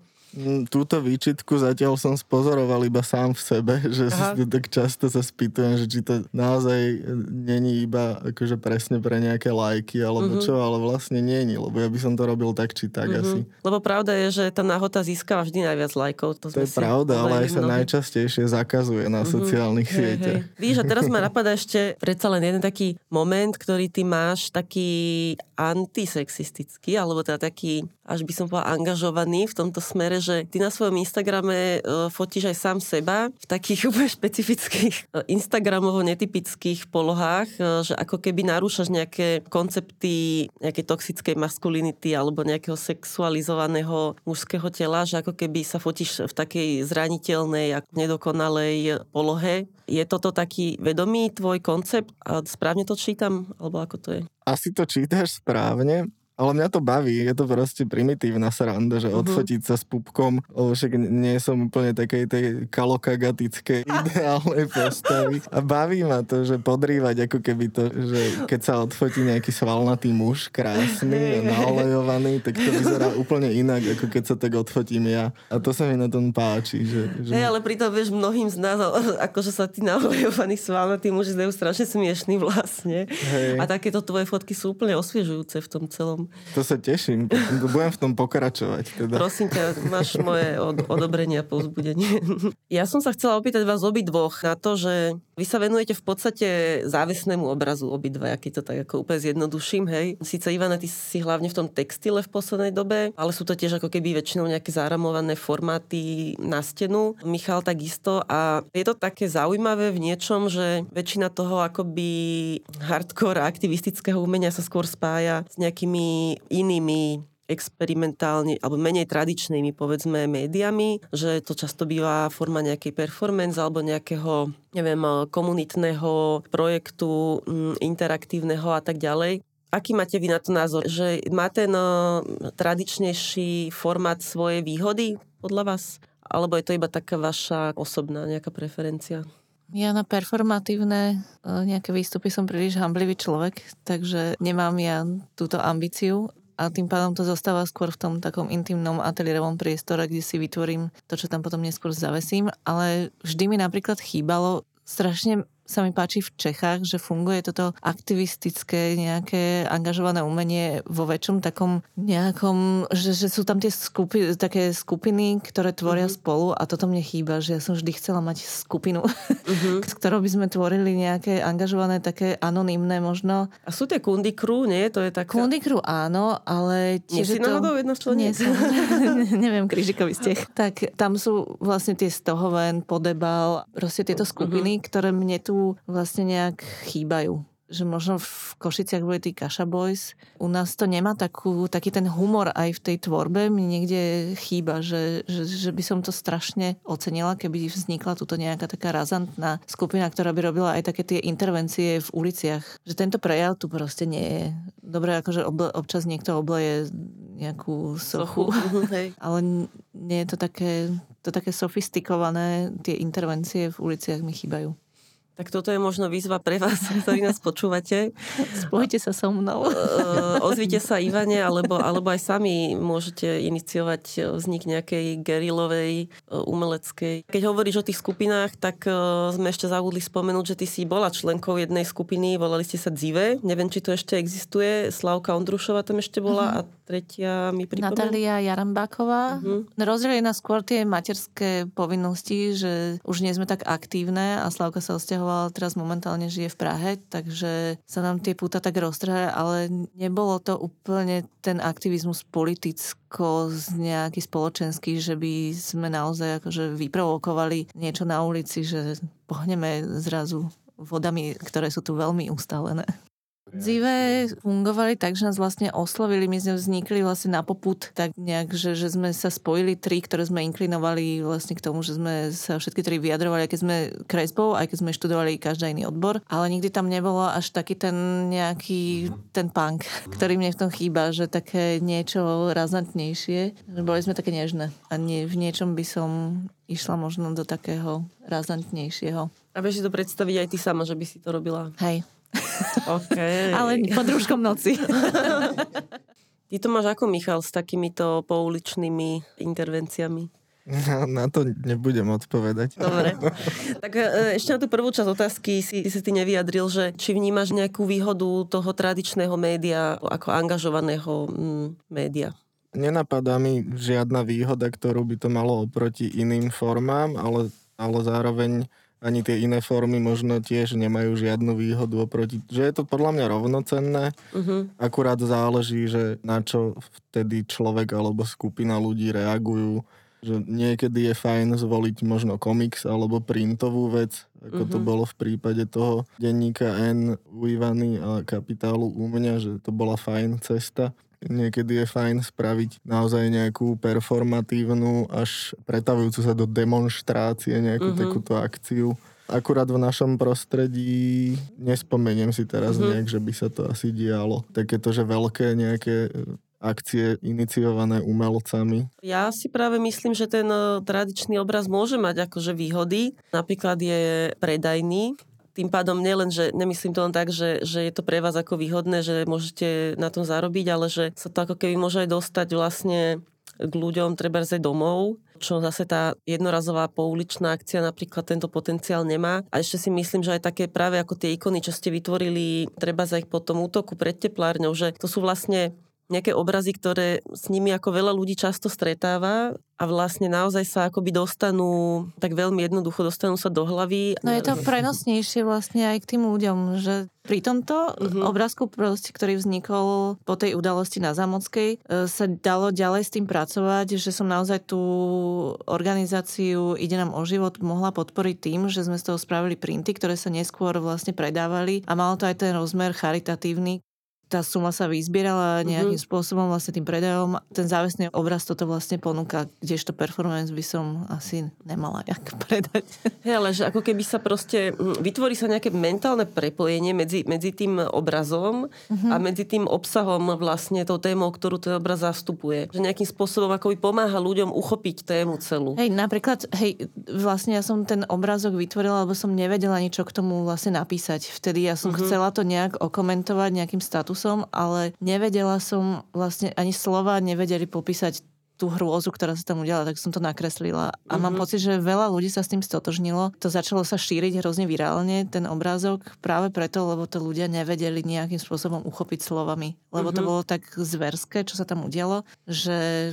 Túto výčitku zatiaľ som spozoroval iba sám v sebe, že Aha. si tak často sa spýtujem, že či to naozaj není iba akože presne pre nejaké lajky alebo uh-huh. čo, ale vlastne není, lebo ja by som to robil tak či tak uh-huh. asi. Lebo pravda je, že tá nahota získava vždy najviac lajkov. To, to je pravda, ale aj sa mnohí. najčastejšie zakazuje na uh-huh. sociálnych hej, sieťach. Hej. Víš, a teraz ma napadá ešte predsa len jeden taký moment, ktorý ty máš taký antisexistický, alebo teda taký, až by som povedala, angažovaný v tomto smere, že ty na svojom Instagrame uh, fotíš aj sám seba v takých úplne špecifických uh, Instagramovo netypických polohách, uh, že ako keby narúšaš nejaké koncepty nejakej toxickej maskulinity alebo nejakého sexualizovaného mužského tela, že ako keby sa fotíš v takej zraniteľnej a nedokonalej polohe. Je toto taký vedomý tvoj koncept a správne to čítam? Alebo ako to je? Asi to čítaš správne. Ale mňa to baví, je to proste primitívna sranda, že uh-huh. odfotiť sa s pupkom, lebo však nie som úplne takej tej kalokagatickej ideálnej postavy. A baví ma to, že podrývať ako keby to, že keď sa odfotí nejaký svalnatý muž, krásny a naolejovaný, tak to vyzerá úplne inak, ako keď sa tak odfotím ja. A to sa mi na tom páči. Že, že... Hey, ale pritom vieš mnohým z nás, akože sa tí naolejovaní svalnatí muži zdajú strašne smiešný vlastne. Hey. A takéto tvoje fotky sú úplne osviežujúce v tom celom. To sa teším, budem v tom pokračovať. Teda. Prosím ťa, máš moje od, odobrenie a povzbudenie. Ja som sa chcela opýtať vás obidvoch na to, že vy sa venujete v podstate závesnému obrazu obidva, keď to tak ako úplne zjednoduším, hej. Sice Ivana, ty si hlavne v tom textile v poslednej dobe, ale sú to tiež ako keby väčšinou nejaké záramované formáty na stenu. Michal takisto a je to také zaujímavé v niečom, že väčšina toho akoby hardcore aktivistického umenia sa skôr spája s nejakými inými experimentálne alebo menej tradičnými povedzme médiami, že to často býva forma nejakej performance alebo nejakého neviem, komunitného projektu mm, interaktívneho a tak ďalej. Aký máte vy na to názor? Že má ten tradičnejší formát svoje výhody podľa vás? Alebo je to iba taká vaša osobná nejaká preferencia? Ja na performatívne e, nejaké výstupy som príliš hamblivý človek, takže nemám ja túto ambíciu a tým pádom to zostáva skôr v tom takom intimnom ateliérovom priestore, kde si vytvorím to, čo tam potom neskôr zavesím, ale vždy mi napríklad chýbalo strašne sa mi páči v Čechách, že funguje toto aktivistické, nejaké angažované umenie vo väčšom takom nejakom, že, že sú tam tie skupi, také skupiny, ktoré tvoria mm-hmm. spolu a toto mne chýba, že ja som vždy chcela mať skupinu, mm-hmm. s ktorou by sme tvorili nejaké angažované, také anonymné možno. A sú tie kundy crew, nie? To je tak... Kundy crew áno, ale tiež Nie si to... náhodou jedna Nie som. Neviem, krížikový ste. Tak tam sú vlastne tie Stohoven, Podebal, proste tieto skupiny, mm-hmm. ktoré mne tu tu vlastne nejak chýbajú že možno v Košiciach boli tí Kaša Boys. U nás to nemá takú, taký ten humor aj v tej tvorbe. Mi niekde chýba, že, že, že by som to strašne ocenila, keby vznikla tuto nejaká taká razantná skupina, ktorá by robila aj také tie intervencie v uliciach. Že tento prejav tu proste nie je. Dobre, akože ob, občas niekto obleje nejakú sochu, sochu ale nie je to také, to také sofistikované, tie intervencie v uliciach mi chýbajú. Tak toto je možno výzva pre vás, ktorí nás počúvate. Spojte sa so mnou. Ozvite sa Ivane, alebo, alebo aj sami môžete iniciovať vznik nejakej gerilovej, uh, umeleckej. Keď hovoríš o tých skupinách, tak uh, sme ešte zabudli spomenúť, že ty si bola členkou jednej skupiny, volali ste sa Dzive. Neviem, či to ešte existuje. Slavka Ondrušova tam ešte bola uh-huh. a tretia mi pripomenú. Natália Jarambáková. Uh-huh. Rozdiel je na skôr tie materské povinnosti, že už nie sme tak aktívne a Slavka sa osťahovala vysťahovala, teraz momentálne žije v Prahe, takže sa nám tie púta tak roztrhajú, ale nebolo to úplne ten aktivizmus politicko nejaký spoločenský, že by sme naozaj akože vyprovokovali niečo na ulici, že pohneme zrazu vodami, ktoré sú tu veľmi ustálené. Dzive fungovali tak, že nás vlastne oslovili, my sme vznikli vlastne na poput, tak nejak, že, že sme sa spojili tri, ktoré sme inklinovali vlastne k tomu, že sme sa všetky tri vyjadrovali, aj keď sme kresbou, aj keď sme študovali každý iný odbor, ale nikdy tam nebolo až taký ten nejaký, ten punk, ktorý mne v tom chýba, že také niečo razantnejšie, že boli sme také nežné a nie, v niečom by som išla možno do takého razantnejšieho. A vieš si to predstaviť aj ty sama, že by si to robila? Hej. Okay. Ale pod rúškom noci. Ty to máš ako Michal s takýmito pouličnými intervenciami? Na to nebudem odpovedať. Dobre. Tak e, ešte na tú prvú časť otázky si, si ty nevyjadril, že či vnímaš nejakú výhodu toho tradičného média ako angažovaného mm, média? Nenapadá mi žiadna výhoda, ktorú by to malo oproti iným formám, ale, ale zároveň ani tie iné formy možno tiež nemajú žiadnu výhodu oproti, že je to podľa mňa rovnocenné, uh-huh. akurát záleží, že na čo vtedy človek alebo skupina ľudí reagujú, že niekedy je fajn zvoliť možno komiks alebo printovú vec, ako uh-huh. to bolo v prípade toho denníka N u Ivany a kapitálu u mňa, že to bola fajn cesta. Niekedy je fajn spraviť naozaj nejakú performatívnu, až pretavujúcu sa do demonstrácie, nejakú uh-huh. takúto akciu. Akurát v našom prostredí nespomeniem si teraz uh-huh. nejak, že by sa to asi dialo. Takéto, že veľké nejaké e, akcie iniciované umelcami. Ja si práve myslím, že ten e, tradičný obraz môže mať akože výhody. Napríklad je predajný, tým pádom nielen, že nemyslím to len tak, že, že je to pre vás ako výhodné, že môžete na tom zarobiť, ale že sa to ako keby môže aj dostať vlastne k ľuďom treba aj domov, čo zase tá jednorazová pouličná akcia napríklad tento potenciál nemá. A ešte si myslím, že aj také práve ako tie ikony, čo ste vytvorili, treba za ich po tom útoku pred teplárňou, že to sú vlastne nejaké obrazy, ktoré s nimi ako veľa ľudí často stretáva a vlastne naozaj sa akoby dostanú, tak veľmi jednoducho dostanú sa do hlavy. No je to prenosnejšie vlastne aj k tým ľuďom, že pri tomto uh-huh. obrázku, proste, ktorý vznikol po tej udalosti na Zamockej, e, sa dalo ďalej s tým pracovať, že som naozaj tú organizáciu Ide nám o život mohla podporiť tým, že sme z toho spravili printy, ktoré sa neskôr vlastne predávali a malo to aj ten rozmer charitatívny, tá suma sa vyzbierala nejakým mm-hmm. spôsobom vlastne tým predajom. Ten záväzný obraz toto vlastne ponúka, kdežto performance by som asi nemala jak predať. Hej, ale že ako keby sa proste, hm, vytvorí sa nejaké mentálne prepojenie medzi, medzi tým obrazom mm-hmm. a medzi tým obsahom vlastne tou témou, ktorú ten obraz zastupuje. Že nejakým spôsobom ako by pomáha ľuďom uchopiť tému celú. Hej, napríklad, hej, vlastne ja som ten obrazok vytvorila, lebo som nevedela ničo k tomu vlastne napísať. Vtedy ja som mm-hmm. chcela to nejak okomentovať nejakým statusom som, ale nevedela som vlastne ani slova nevedeli popísať tú hrôzu, ktorá sa tam udiala, tak som to nakreslila. A mm-hmm. mám mhm. pocit, že veľa ľudí sa s tým stotožnilo. To začalo sa šíriť hrozne virálne, ten obrázok, práve preto, lebo to ľudia nevedeli nejakým spôsobom uchopiť slovami. Lebo mm-hmm. to bolo tak zverské, čo sa tam udialo, že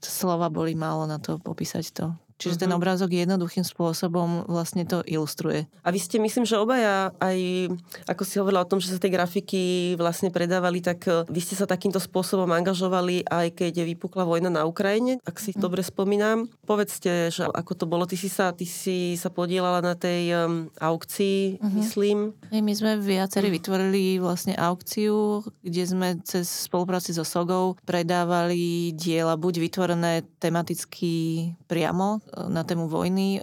slova boli málo na to popísať to. Čiže ten mhm. obrázok jednoduchým spôsobom vlastne to ilustruje. A vy ste, myslím, že obaja aj, ako si hovorila o tom, že sa tie grafiky vlastne predávali, tak e, vy ste sa takýmto spôsobom angažovali aj keď vypukla vojna na Ukrajine, ak si uh-huh. dobre spomínam. Povedzte, že ako to bolo, ty si sa, ty si sa podielala na tej um, aukcii, uh-huh. myslím. My sme viacerí vytvorili vlastne aukciu, kde sme cez spolupráci so Sogou predávali diela buď vytvorené tematicky priamo na tému vojny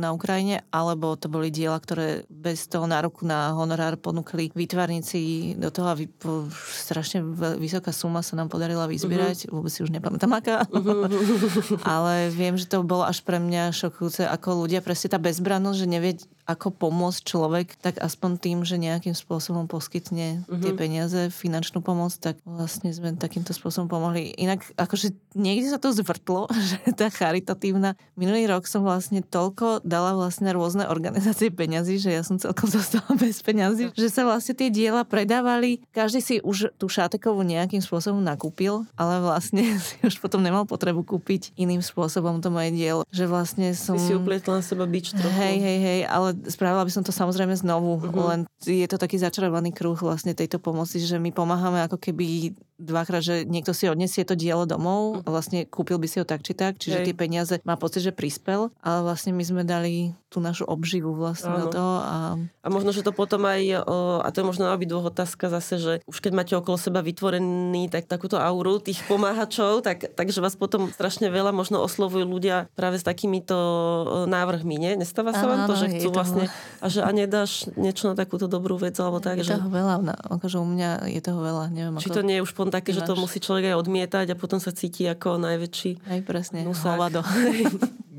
na Ukrajine, alebo to boli diela, ktoré bez toho nároku na honorár ponúkli výtvarníci do toho a vy, po, strašne vysoká suma sa nám podarila vyzbierať, uh-huh. vôbec si už nepamätám aká, uh-huh. ale viem, že to bolo až pre mňa šokujúce, ako ľudia, presne tá bezbrannosť, že nevie, ako pomôcť človek, tak aspoň tým, že nejakým spôsobom poskytne Mhm. tie peniaze, finančnú pomoc, tak vlastne sme takýmto spôsobom pomohli. Inak akože niekde sa to zvrtlo, že tá charitatívna. Minulý rok som vlastne toľko dala vlastne rôzne organizácie peňazí, že ja som celkom zostala bez peňazí, že sa vlastne tie diela predávali, každý si už tú šátekovú nejakým spôsobom nakúpil, ale vlastne si už potom nemal potrebu kúpiť iným spôsobom to moje dielo. Že vlastne som... Ty si uplietla na seba bič trochu. Hej, hej, hej, ale spravila by som to samozrejme znovu, Mhm. len je to taký začarovaný kruh vlastne tejto pomoci, že my pomáhame ako keby dvakrát, že niekto si odnesie to dielo domov a vlastne kúpil by si ho tak či tak, čiže Mhm. Hej. tie peniaze má pocit, že prispel, ale vlastne my sme dali tú našu obživu vlastne do toho a A možno, že to potom aj, a to je možno na obidvoch otázka zase, že už keď máte okolo seba vytvorený tak, takúto auru tých pomáhačov, tak, takže vás potom strašne veľa možno oslovujú ľudia práve s takýmito návrhmi, nie? Nestáva sa vám to, že chcú vlastne, a že a nedáš niečo na takúto dobrú vec, alebo tak, je že... toho veľa, akože u mňa je toho veľa, neviem Či ako... to nie je už potom také, že to musí človek aj odmietať a potom sa cíti ako najväčší Hej, presne, nusák. hovado.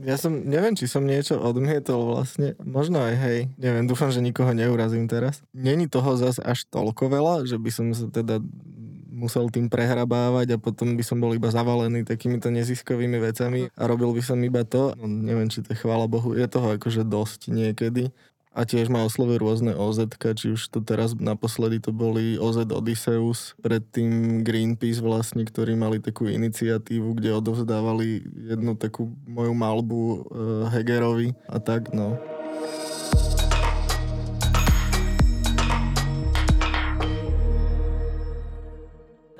Ja som, neviem, či som niečo odmietol vlastne. Možno aj hej. Neviem, dúfam, že nikoho neurazím teraz. Není toho zas až toľko veľa, že by som sa teda musel tým prehrabávať a potom by som bol iba zavalený takýmito neziskovými vecami a robil by som iba to. No, neviem, či to je chvála Bohu, je toho akože dosť niekedy. A tiež ma oslovujú rôzne OZ, či už to teraz naposledy to boli OZ Odysseus, predtým Greenpeace vlastne, ktorí mali takú iniciatívu, kde odovzdávali jednu takú moju malbu e, Hegerovi a tak, no.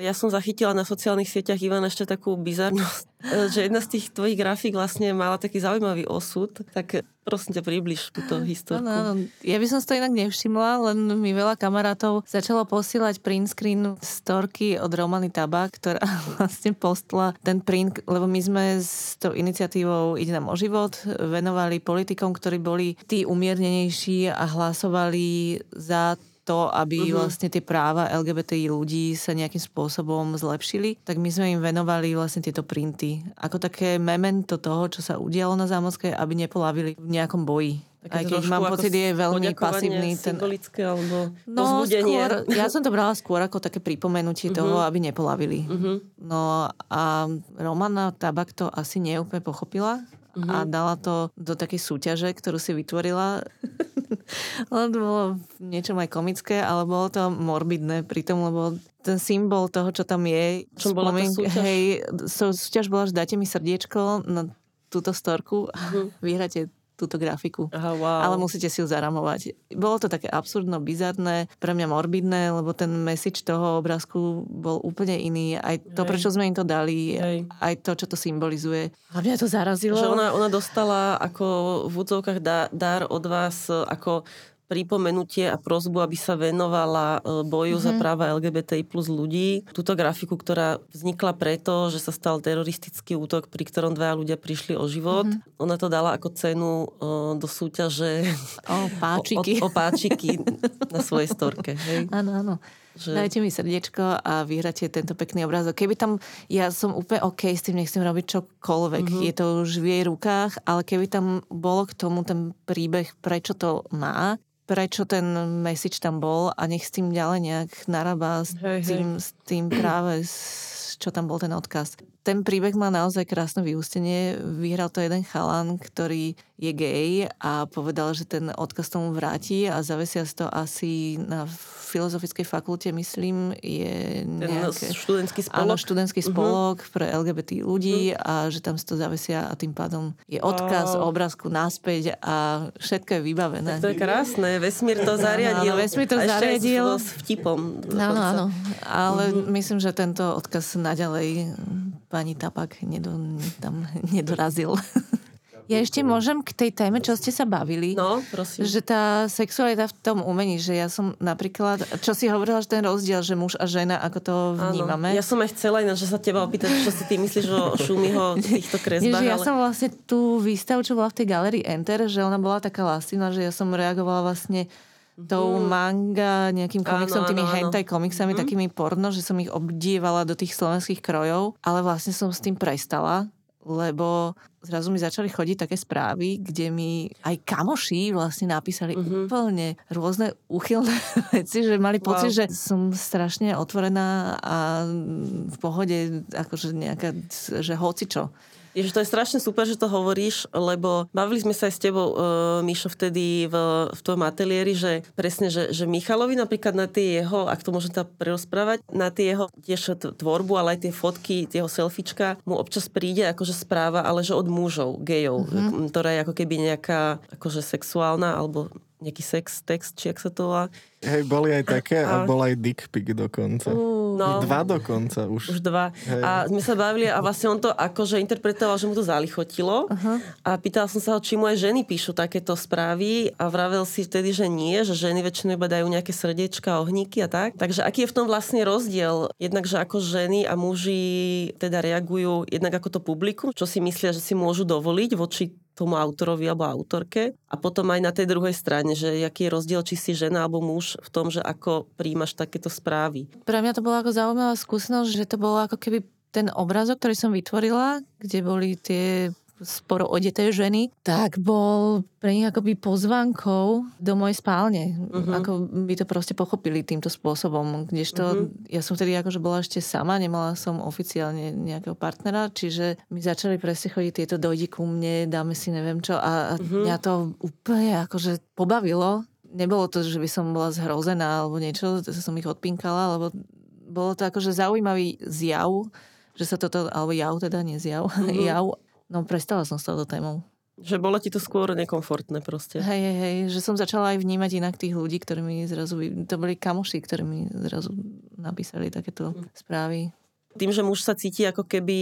Ja som zachytila na sociálnych sieťach, Ivan, ešte takú bizarnosť, že jedna z tých tvojich grafík vlastne mala taký zaujímavý osud, tak prosím ťa, približ túto historku. Áno, áno. Ja by som to inak nevšimla, len mi veľa kamarátov začalo posielať print screen storky od Romany Taba, ktorá vlastne postla ten print, lebo my sme s tou iniciatívou Ide nám o život venovali politikom, ktorí boli tí umiernenejší a hlasovali za to, aby Mhm. vlastne tie práva LGBTI ľudí sa nejakým spôsobom zlepšili, tak my sme im venovali vlastne tieto printy. Ako také memento toho, čo sa udialo na Zámockej, aby nepolavili v nejakom boji. Také Aj keď mám pocit, je veľmi pasívny ten... Symbolické alebo No, skôr, ja som to brala skôr ako také pripomenutie toho, aby nepolavili. Mhm. No a Romana Tabak to asi neúplne pochopila a dala to do takej súťaže, ktorú si vytvorila. Len to bolo v niečom aj komické, ale bolo to morbidné pri tom, lebo ten symbol toho, čo tam je... Čom bola tá súťaž? Hej, súťaž bola, že dáte mi srdiečko na túto storku a vyhráte túto grafiku. Aha, wow. Ale musíte si ju zaramovať. Bolo to také absurdno, bizarné, pre mňa morbidné, lebo ten message toho obrázku bol úplne iný. Aj to, Hej. prečo sme im to dali, Hej. aj to, čo to symbolizuje. A mňa to zarazilo. Že ona, ona dostala ako v údzovkách dá, dar od vás ako pripomenutie a prozbu, aby sa venovala e, boju Mhm. za práva LGBTI plus ľudí. Túto grafiku, ktorá vznikla preto, že sa stal teroristický útok, pri ktorom dvaja ľudia prišli o život. Mhm. Ona to dala ako cenu e, do súťaže O, páčiky. o, o, o páčiky na svojej storke. Hej? Áno, áno. Že- Dajte mi srdiečko a vyhráte tento pekný obrázok. Keby tam, ja som úplne OK s tým, nechcem robiť čokoľvek. Mhm. Je to už v jej rukách, ale keby tam bolo k tomu ten príbeh, prečo to má, prečo ten message tam bol a nech s tým ďalej nejak narába s Hej, hej. tým, s tým práve, s, čo tam bol ten odkaz. Ten príbeh má naozaj krásne vyústenie. Vyhral to jeden chalan, ktorý je gay a povedal, že ten odkaz tomu vráti a zavesia si to asi na filozofickej fakulte, myslím, je Ten nejaké... študentský Áno, spolok. študentský spolok pre LGBT ľudí a že tam si to zavesia a tým pádom je odkaz Wow. obrázku naspäť a všetko je vybavené. To je krásne, vesmír to zariadil. áno, vesmír A to ešte s- zariadil. s vtipom. Áno, áno. Ale Mhm. myslím, že tento odkaz naďalej pani Tapak nedo, tam nedorazil. Ja ešte môžem k tej téme, čo ste sa bavili. No, prosím. Že tá sexualita v tom umení, že ja som napríklad, čo si hovorila, že ten rozdiel, že muž a žena, ako to vnímame. Áno. Ja som aj chcela ináč, že sa teba opýtať, čo si ty myslíš o Šumiho týchto Nie, kresbách, že ja ale... som vlastne tú výstavu, čo bola v tej galerii Enter, že ona bola taká lastivná, že ja som reagovala vlastne tou manga, nejakým komiksom, Áno, tými áno, hentai komiksami, takými porno, že som ich obdievala do tých slovenských krojov, ale vlastne som s tým prestala lebo zrazu mi začali chodiť také správy, kde mi aj kamoši vlastne napísali uh-huh. úplne rôzne úchylné veci, že mali pocit, wow. že som strašne otvorená a v pohode, akože nejaká, že hocičo. Ježiš, to je strašne super, že to hovoríš, lebo bavili sme sa aj s tebou, uh, Mišo, vtedy v, v tom ateliéri, že presne, že, že Michalovi napríklad na tie jeho, ak to môžem tam prerozprávať, na tie jeho tiež tvorbu, ale aj tie fotky, tie jeho selfiečka, mu občas príde akože správa, ale že od mužov, gejov, mm-hmm. ktorá je ako keby nejaká akože sexuálna alebo nejaký sex text, či ak sa to volá. Hej, boli aj také a, a bol aj dick pic dokonca. Uh, no, dva dokonca už. Už dva. Hej. A sme sa bavili a vlastne on to akože interpretoval, že mu to zalichotilo uh-huh. a pýtal som sa ho, či mu aj ženy píšu takéto správy a vravel si vtedy, že nie, že ženy väčšinou iba dajú nejaké srdiečka, ohníky a tak. Takže aký je v tom vlastne rozdiel? Jednak, že ako ženy a muži teda reagujú jednak ako to publikum, čo si myslia, že si môžu dovoliť voči tomu autorovi alebo autorke a potom aj na tej druhej strane, že aký je rozdiel, či si žena alebo muž v tom, že ako príjmaš takéto správy. Pre mňa to bola ako zaujímavá skúsenosť, že to bolo ako keby ten obrázok, ktorý som vytvorila, kde boli tie sporo odeté ženy, tak bol pre nich akoby pozvankou do mojej spálne. Uh-huh. Ako by to proste pochopili týmto spôsobom. Kdežto uh-huh. ja som vtedy akože bola ešte sama, nemala som oficiálne nejakého partnera, čiže mi začali presne chodiť tieto dojdi ku mne, dáme si neviem čo a uh-huh. mňa to úplne akože pobavilo. Nebolo to, že by som bola zhrozená alebo niečo, to som ich odpinkala, lebo bolo to akože zaujímavý zjav, že sa toto, alebo jav teda, nie zjav, uh-huh. jav, No prestala som s touto témou. Že bolo ti to skôr nekomfortné proste. Hej, hej, hej, že som začala aj vnímať inak tých ľudí, ktorí mi zrazu, to boli kamoši, ktorí mi zrazu napísali takéto mm. správy. Tým, že muž sa cíti ako keby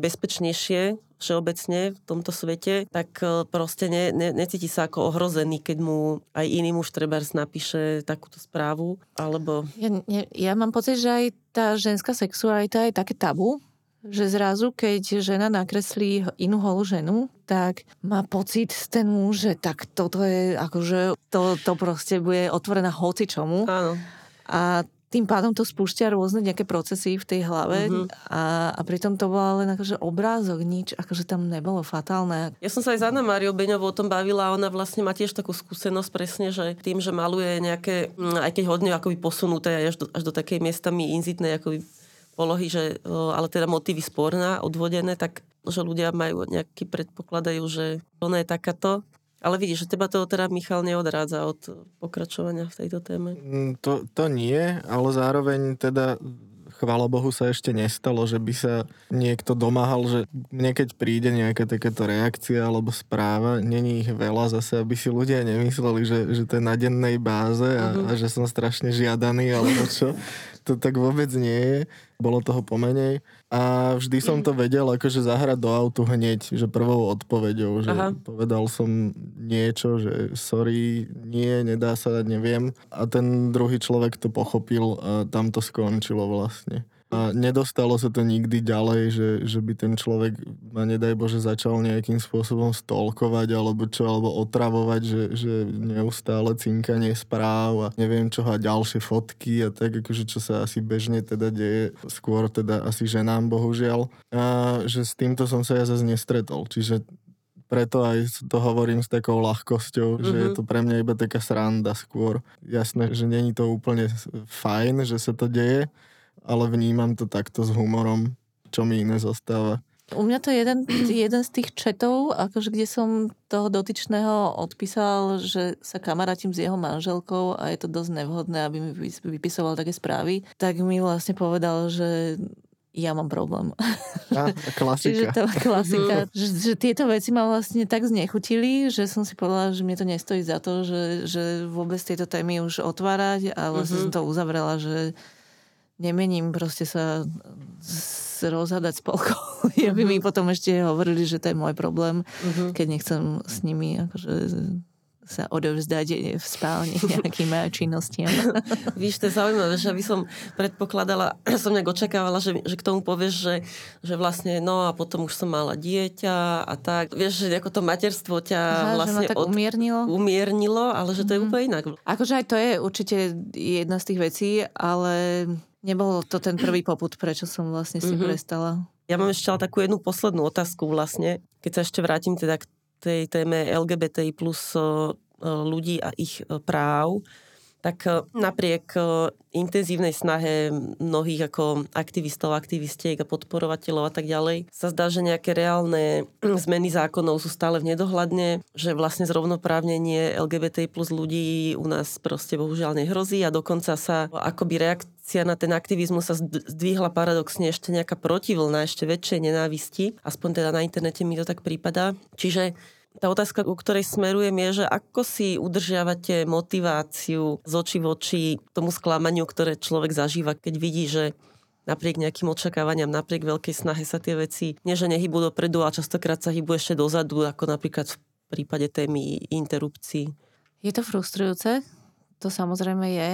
bezpečnejšie všeobecne v tomto svete, tak e, proste ne, ne, necíti sa ako ohrozený, keď mu aj iný muž trebárs napíše takúto správu, alebo... Ja, ja, ja mám pocit, že aj tá ženská sexualita je také tabu, že zrazu, keď žena nakreslí inú holú ženu, tak má pocit ten muž, že tak toto je, akože to, to proste bude otvorená hoci čomu. Áno. A tým pádom to spúšťa rôzne nejaké procesy v tej hlave uh-huh. a, a pritom to bol len akože obrázok, nič akože tam nebolo fatálne. Ja som sa aj s Anna Máriou Beňovou o tom bavila a ona vlastne má tiež takú skúsenosť presne, že tým, že maluje nejaké, mm, aj keď hodne akoby posunuté až do, až do takej miestami inzitnej akoby polohy, že, ale teda motívy sporná, odvodené, tak že ľudia majú nejaký predpokladajú, že ona je takáto. Ale vidíš, že teba to teda Michal neodrádza od pokračovania v tejto téme. Mm, to, to nie, ale zároveň teda chvála Bohu sa ešte nestalo, že by sa niekto domáhal, že mne keď príde nejaká takáto reakcia alebo správa, není ich veľa zase, aby si ľudia nemysleli, že, že to je na dennej báze a, uh-huh. a že som strašne žiadaný alebo čo. To tak vôbec nie je. Bolo toho pomenej. A vždy som to vedel akože zahrať do autu hneď, že prvou odpoveďou, že Aha. povedal som niečo, že sorry, nie, nedá sa, neviem. A ten druhý človek to pochopil a tam to skončilo vlastne. A nedostalo sa to nikdy ďalej, že, že by ten človek ma nedaj Bože začal nejakým spôsobom stolkovať alebo čo, alebo otravovať, že, že neustále cinkanie správ a neviem čo a ďalšie fotky a tak, akože čo sa asi bežne teda deje, skôr teda asi ženám bohužiaľ. A že s týmto som sa ja zase nestretol, čiže preto aj to hovorím s takou ľahkosťou, mm-hmm. že je mhm. to pre mňa iba taká sranda skôr. Jasné, že není to úplne fajn, že sa to deje, ale vnímam to takto s humorom, čo mi iné zostáva. U mňa to je jeden, jeden z tých četov, akože kde som toho dotyčného odpísal, že sa kamarátim s jeho manželkou a je to dosť nevhodné, aby mi vypisoval také správy, tak mi vlastne povedal, že ja mám problém. A, klasika. Čiže to klasika. že, že tieto veci ma vlastne tak znechutili, že som si povedala, že mne to nestojí za to, že, že vôbec tieto témy už otvárať a vlastne mm-hmm. som to uzavrela, že nemením proste sa rozhadať spolkov. Uh-huh. Aby mi mhm. potom ešte hovorili, že to je môj problém, uh-huh. keď nechcem s nimi akože sa odovzdať v spálni nejakým činnostiam. Víš, to je zaujímavé, že by som predpokladala, som nejak očakávala, že, že k tomu povieš, že, že vlastne no a potom už som mala dieťa a tak. Vieš, že ako to materstvo ťa Aha, vlastne že tak od, umiernilo. umiernilo, ale že to je mm. úplne inak. Akože aj to je určite jedna z tých vecí, ale nebolo to ten prvý poput, prečo som vlastne si mm-hmm. prestala. Ja mám ešte ale takú jednu poslednú otázku vlastne, keď sa ešte vrátim teda k tej téme LGBTI plus ľudí a ich práv tak e, napriek e, intenzívnej snahe mnohých ako aktivistov, aktivistiek a podporovateľov a tak ďalej, sa zdá, že nejaké reálne zmeny zákonov sú stále v nedohľadne, že vlastne zrovnoprávnenie LGBT plus ľudí u nás proste bohužiaľ nehrozí a dokonca sa akoby reakcia na ten aktivizmus sa zdvihla paradoxne ešte nejaká protivlna, ešte väčšej nenávisti, aspoň teda na internete mi to tak prípada. Čiže tá otázka, ku ktorej smerujem, je, že ako si udržiavate motiváciu z očí v oči tomu sklamaniu, ktoré človek zažíva, keď vidí, že napriek nejakým očakávaniam, napriek veľkej snahe sa tie veci nie že nehybú dopredu a častokrát sa hýbu ešte dozadu, ako napríklad v prípade témy interrupcií. Je to frustrujúce, to samozrejme je,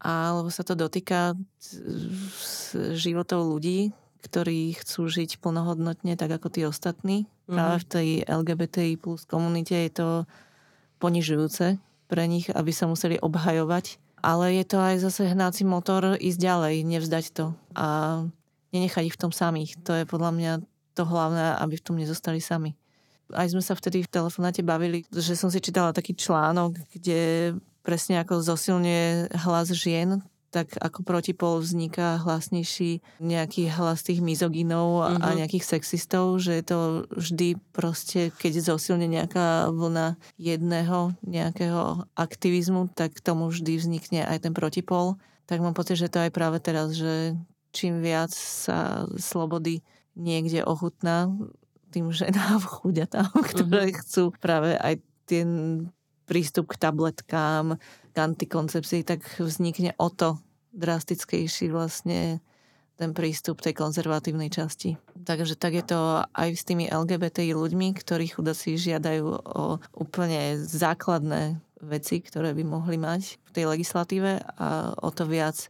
alebo sa to dotýka životov ľudí, ktorí chcú žiť plnohodnotne, tak ako tí ostatní. Mm-hmm. Práve v tej LGBTI plus komunite je to ponižujúce pre nich, aby sa museli obhajovať. Ale je to aj zase hnáci motor ísť ďalej, nevzdať to a nenechať ich v tom samých. To je podľa mňa to hlavné, aby v tom nezostali sami. Aj sme sa vtedy v telefonáte bavili, že som si čítala taký článok, kde presne ako zosilňuje hlas žien, tak ako protipol vzniká hlasnejší nejaký hlas tých mizoginov uh-huh. a mhm. nejakých sexistov, že je to vždy proste, keď zosilne nejaká vlna jedného nejakého aktivizmu, tak tomu vždy vznikne aj ten protipol. Tak mám pocit, že to aj práve teraz, že čím viac sa slobody niekde ochutná tým ženám, chuďatám, ktoré uh-huh. chcú práve aj ten prístup k tabletkám, k antikoncepcii, tak vznikne o to drastickejší vlastne ten prístup tej konzervatívnej časti. Takže tak je to aj s tými LGBTI ľuďmi, ktorí chudáci žiadajú o úplne základné veci, ktoré by mohli mať v tej legislatíve a o to viac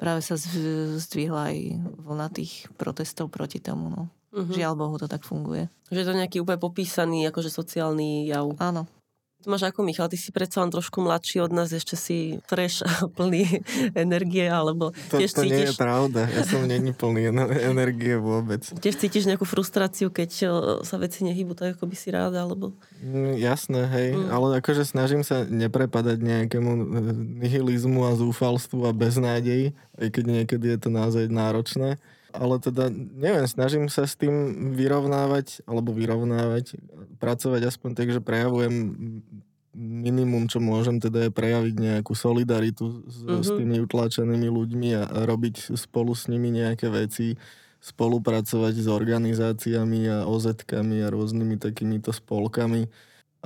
práve sa zdvihla aj vlna tých protestov proti tomu. No. Uh-huh. Žiaľ Bohu, to tak funguje. Že je to nejaký úplne popísaný akože sociálny jav. Áno máš ako Michal, ty si predsa len trošku mladší od nás, ešte si fresh a plný energie, alebo to, tiež to cítiš... nie je pravda, ja som není plný energie vôbec. Tiež cítiš nejakú frustráciu, keď sa veci nehybu tak, ako by si ráda, alebo... Mm, jasné, hej, mm. ale akože snažím sa neprepadať nejakému e, nihilizmu a zúfalstvu a beznádeji, aj keď niekedy je to naozaj náročné ale teda neviem, snažím sa s tým vyrovnávať, alebo vyrovnávať, pracovať aspoň tak, že prejavujem minimum, čo môžem, teda je prejaviť nejakú solidaritu s, mm-hmm. s tými utlačenými ľuďmi a, a robiť spolu s nimi nejaké veci, spolupracovať s organizáciami a OZ-kami a rôznymi takýmito spolkami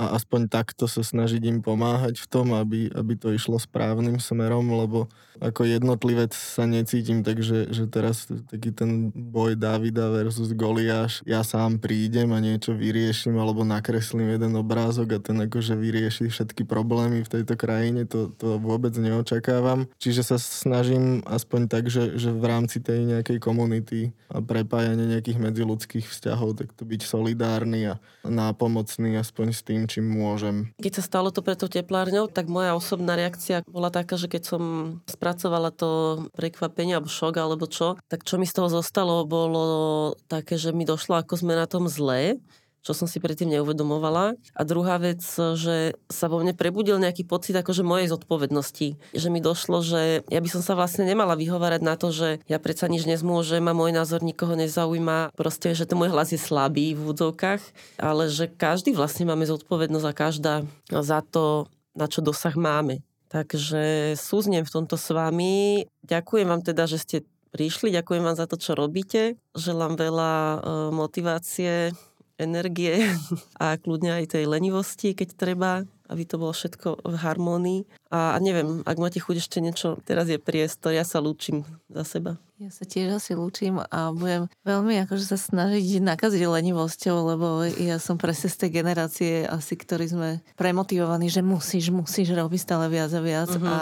a aspoň takto sa snažiť im pomáhať v tom, aby, aby to išlo správnym smerom, lebo ako jednotlivec sa necítim, takže že teraz taký ten boj Davida versus Goliáš, ja sám prídem a niečo vyriešim alebo nakreslím jeden obrázok a ten akože vyrieši všetky problémy v tejto krajine, to, to vôbec neočakávam. Čiže sa snažím aspoň tak, že, že v rámci tej nejakej komunity a prepájania nejakých medziludských vzťahov, tak to byť solidárny a nápomocný aspoň s tým, čím môžem. Keď sa stalo to pre tou teplárňou, tak moja osobná reakcia bola taká, že keď som spracovala to prekvapenie alebo šok alebo čo, tak čo mi z toho zostalo bolo také, že mi došlo, ako sme na tom zlé čo som si predtým neuvedomovala. A druhá vec, že sa vo mne prebudil nejaký pocit akože mojej zodpovednosti. Že mi došlo, že ja by som sa vlastne nemala vyhovárať na to, že ja predsa nič nezmôžem a môj názor nikoho nezaujíma. Proste, že ten môj hlas je slabý v údzovkách, ale že každý vlastne máme zodpovednosť a každá za to, na čo dosah máme. Takže súznem v tomto s vami. Ďakujem vám teda, že ste prišli. Ďakujem vám za to, čo robíte. Želám veľa e, motivácie energie a kľudne aj tej lenivosti, keď treba, aby to bolo všetko v harmónii. A, a neviem, ak máte chuť ešte niečo, teraz je priestor, ja sa lúčim za seba. Ja sa tiež asi lúčim a budem veľmi akože sa snažiť nakaziť lenivosťou, lebo ja som presne z tej generácie asi, ktorí sme premotivovaní, že musíš, musíš robiť stále viac a viac uh-huh. a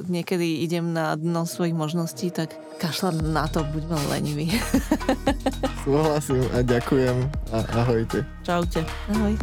niekedy idem na dno svojich možností, tak kašľať na to, buďme lenivý. Súhlasím a ďakujem a ahojte. Čaute. Ahoj.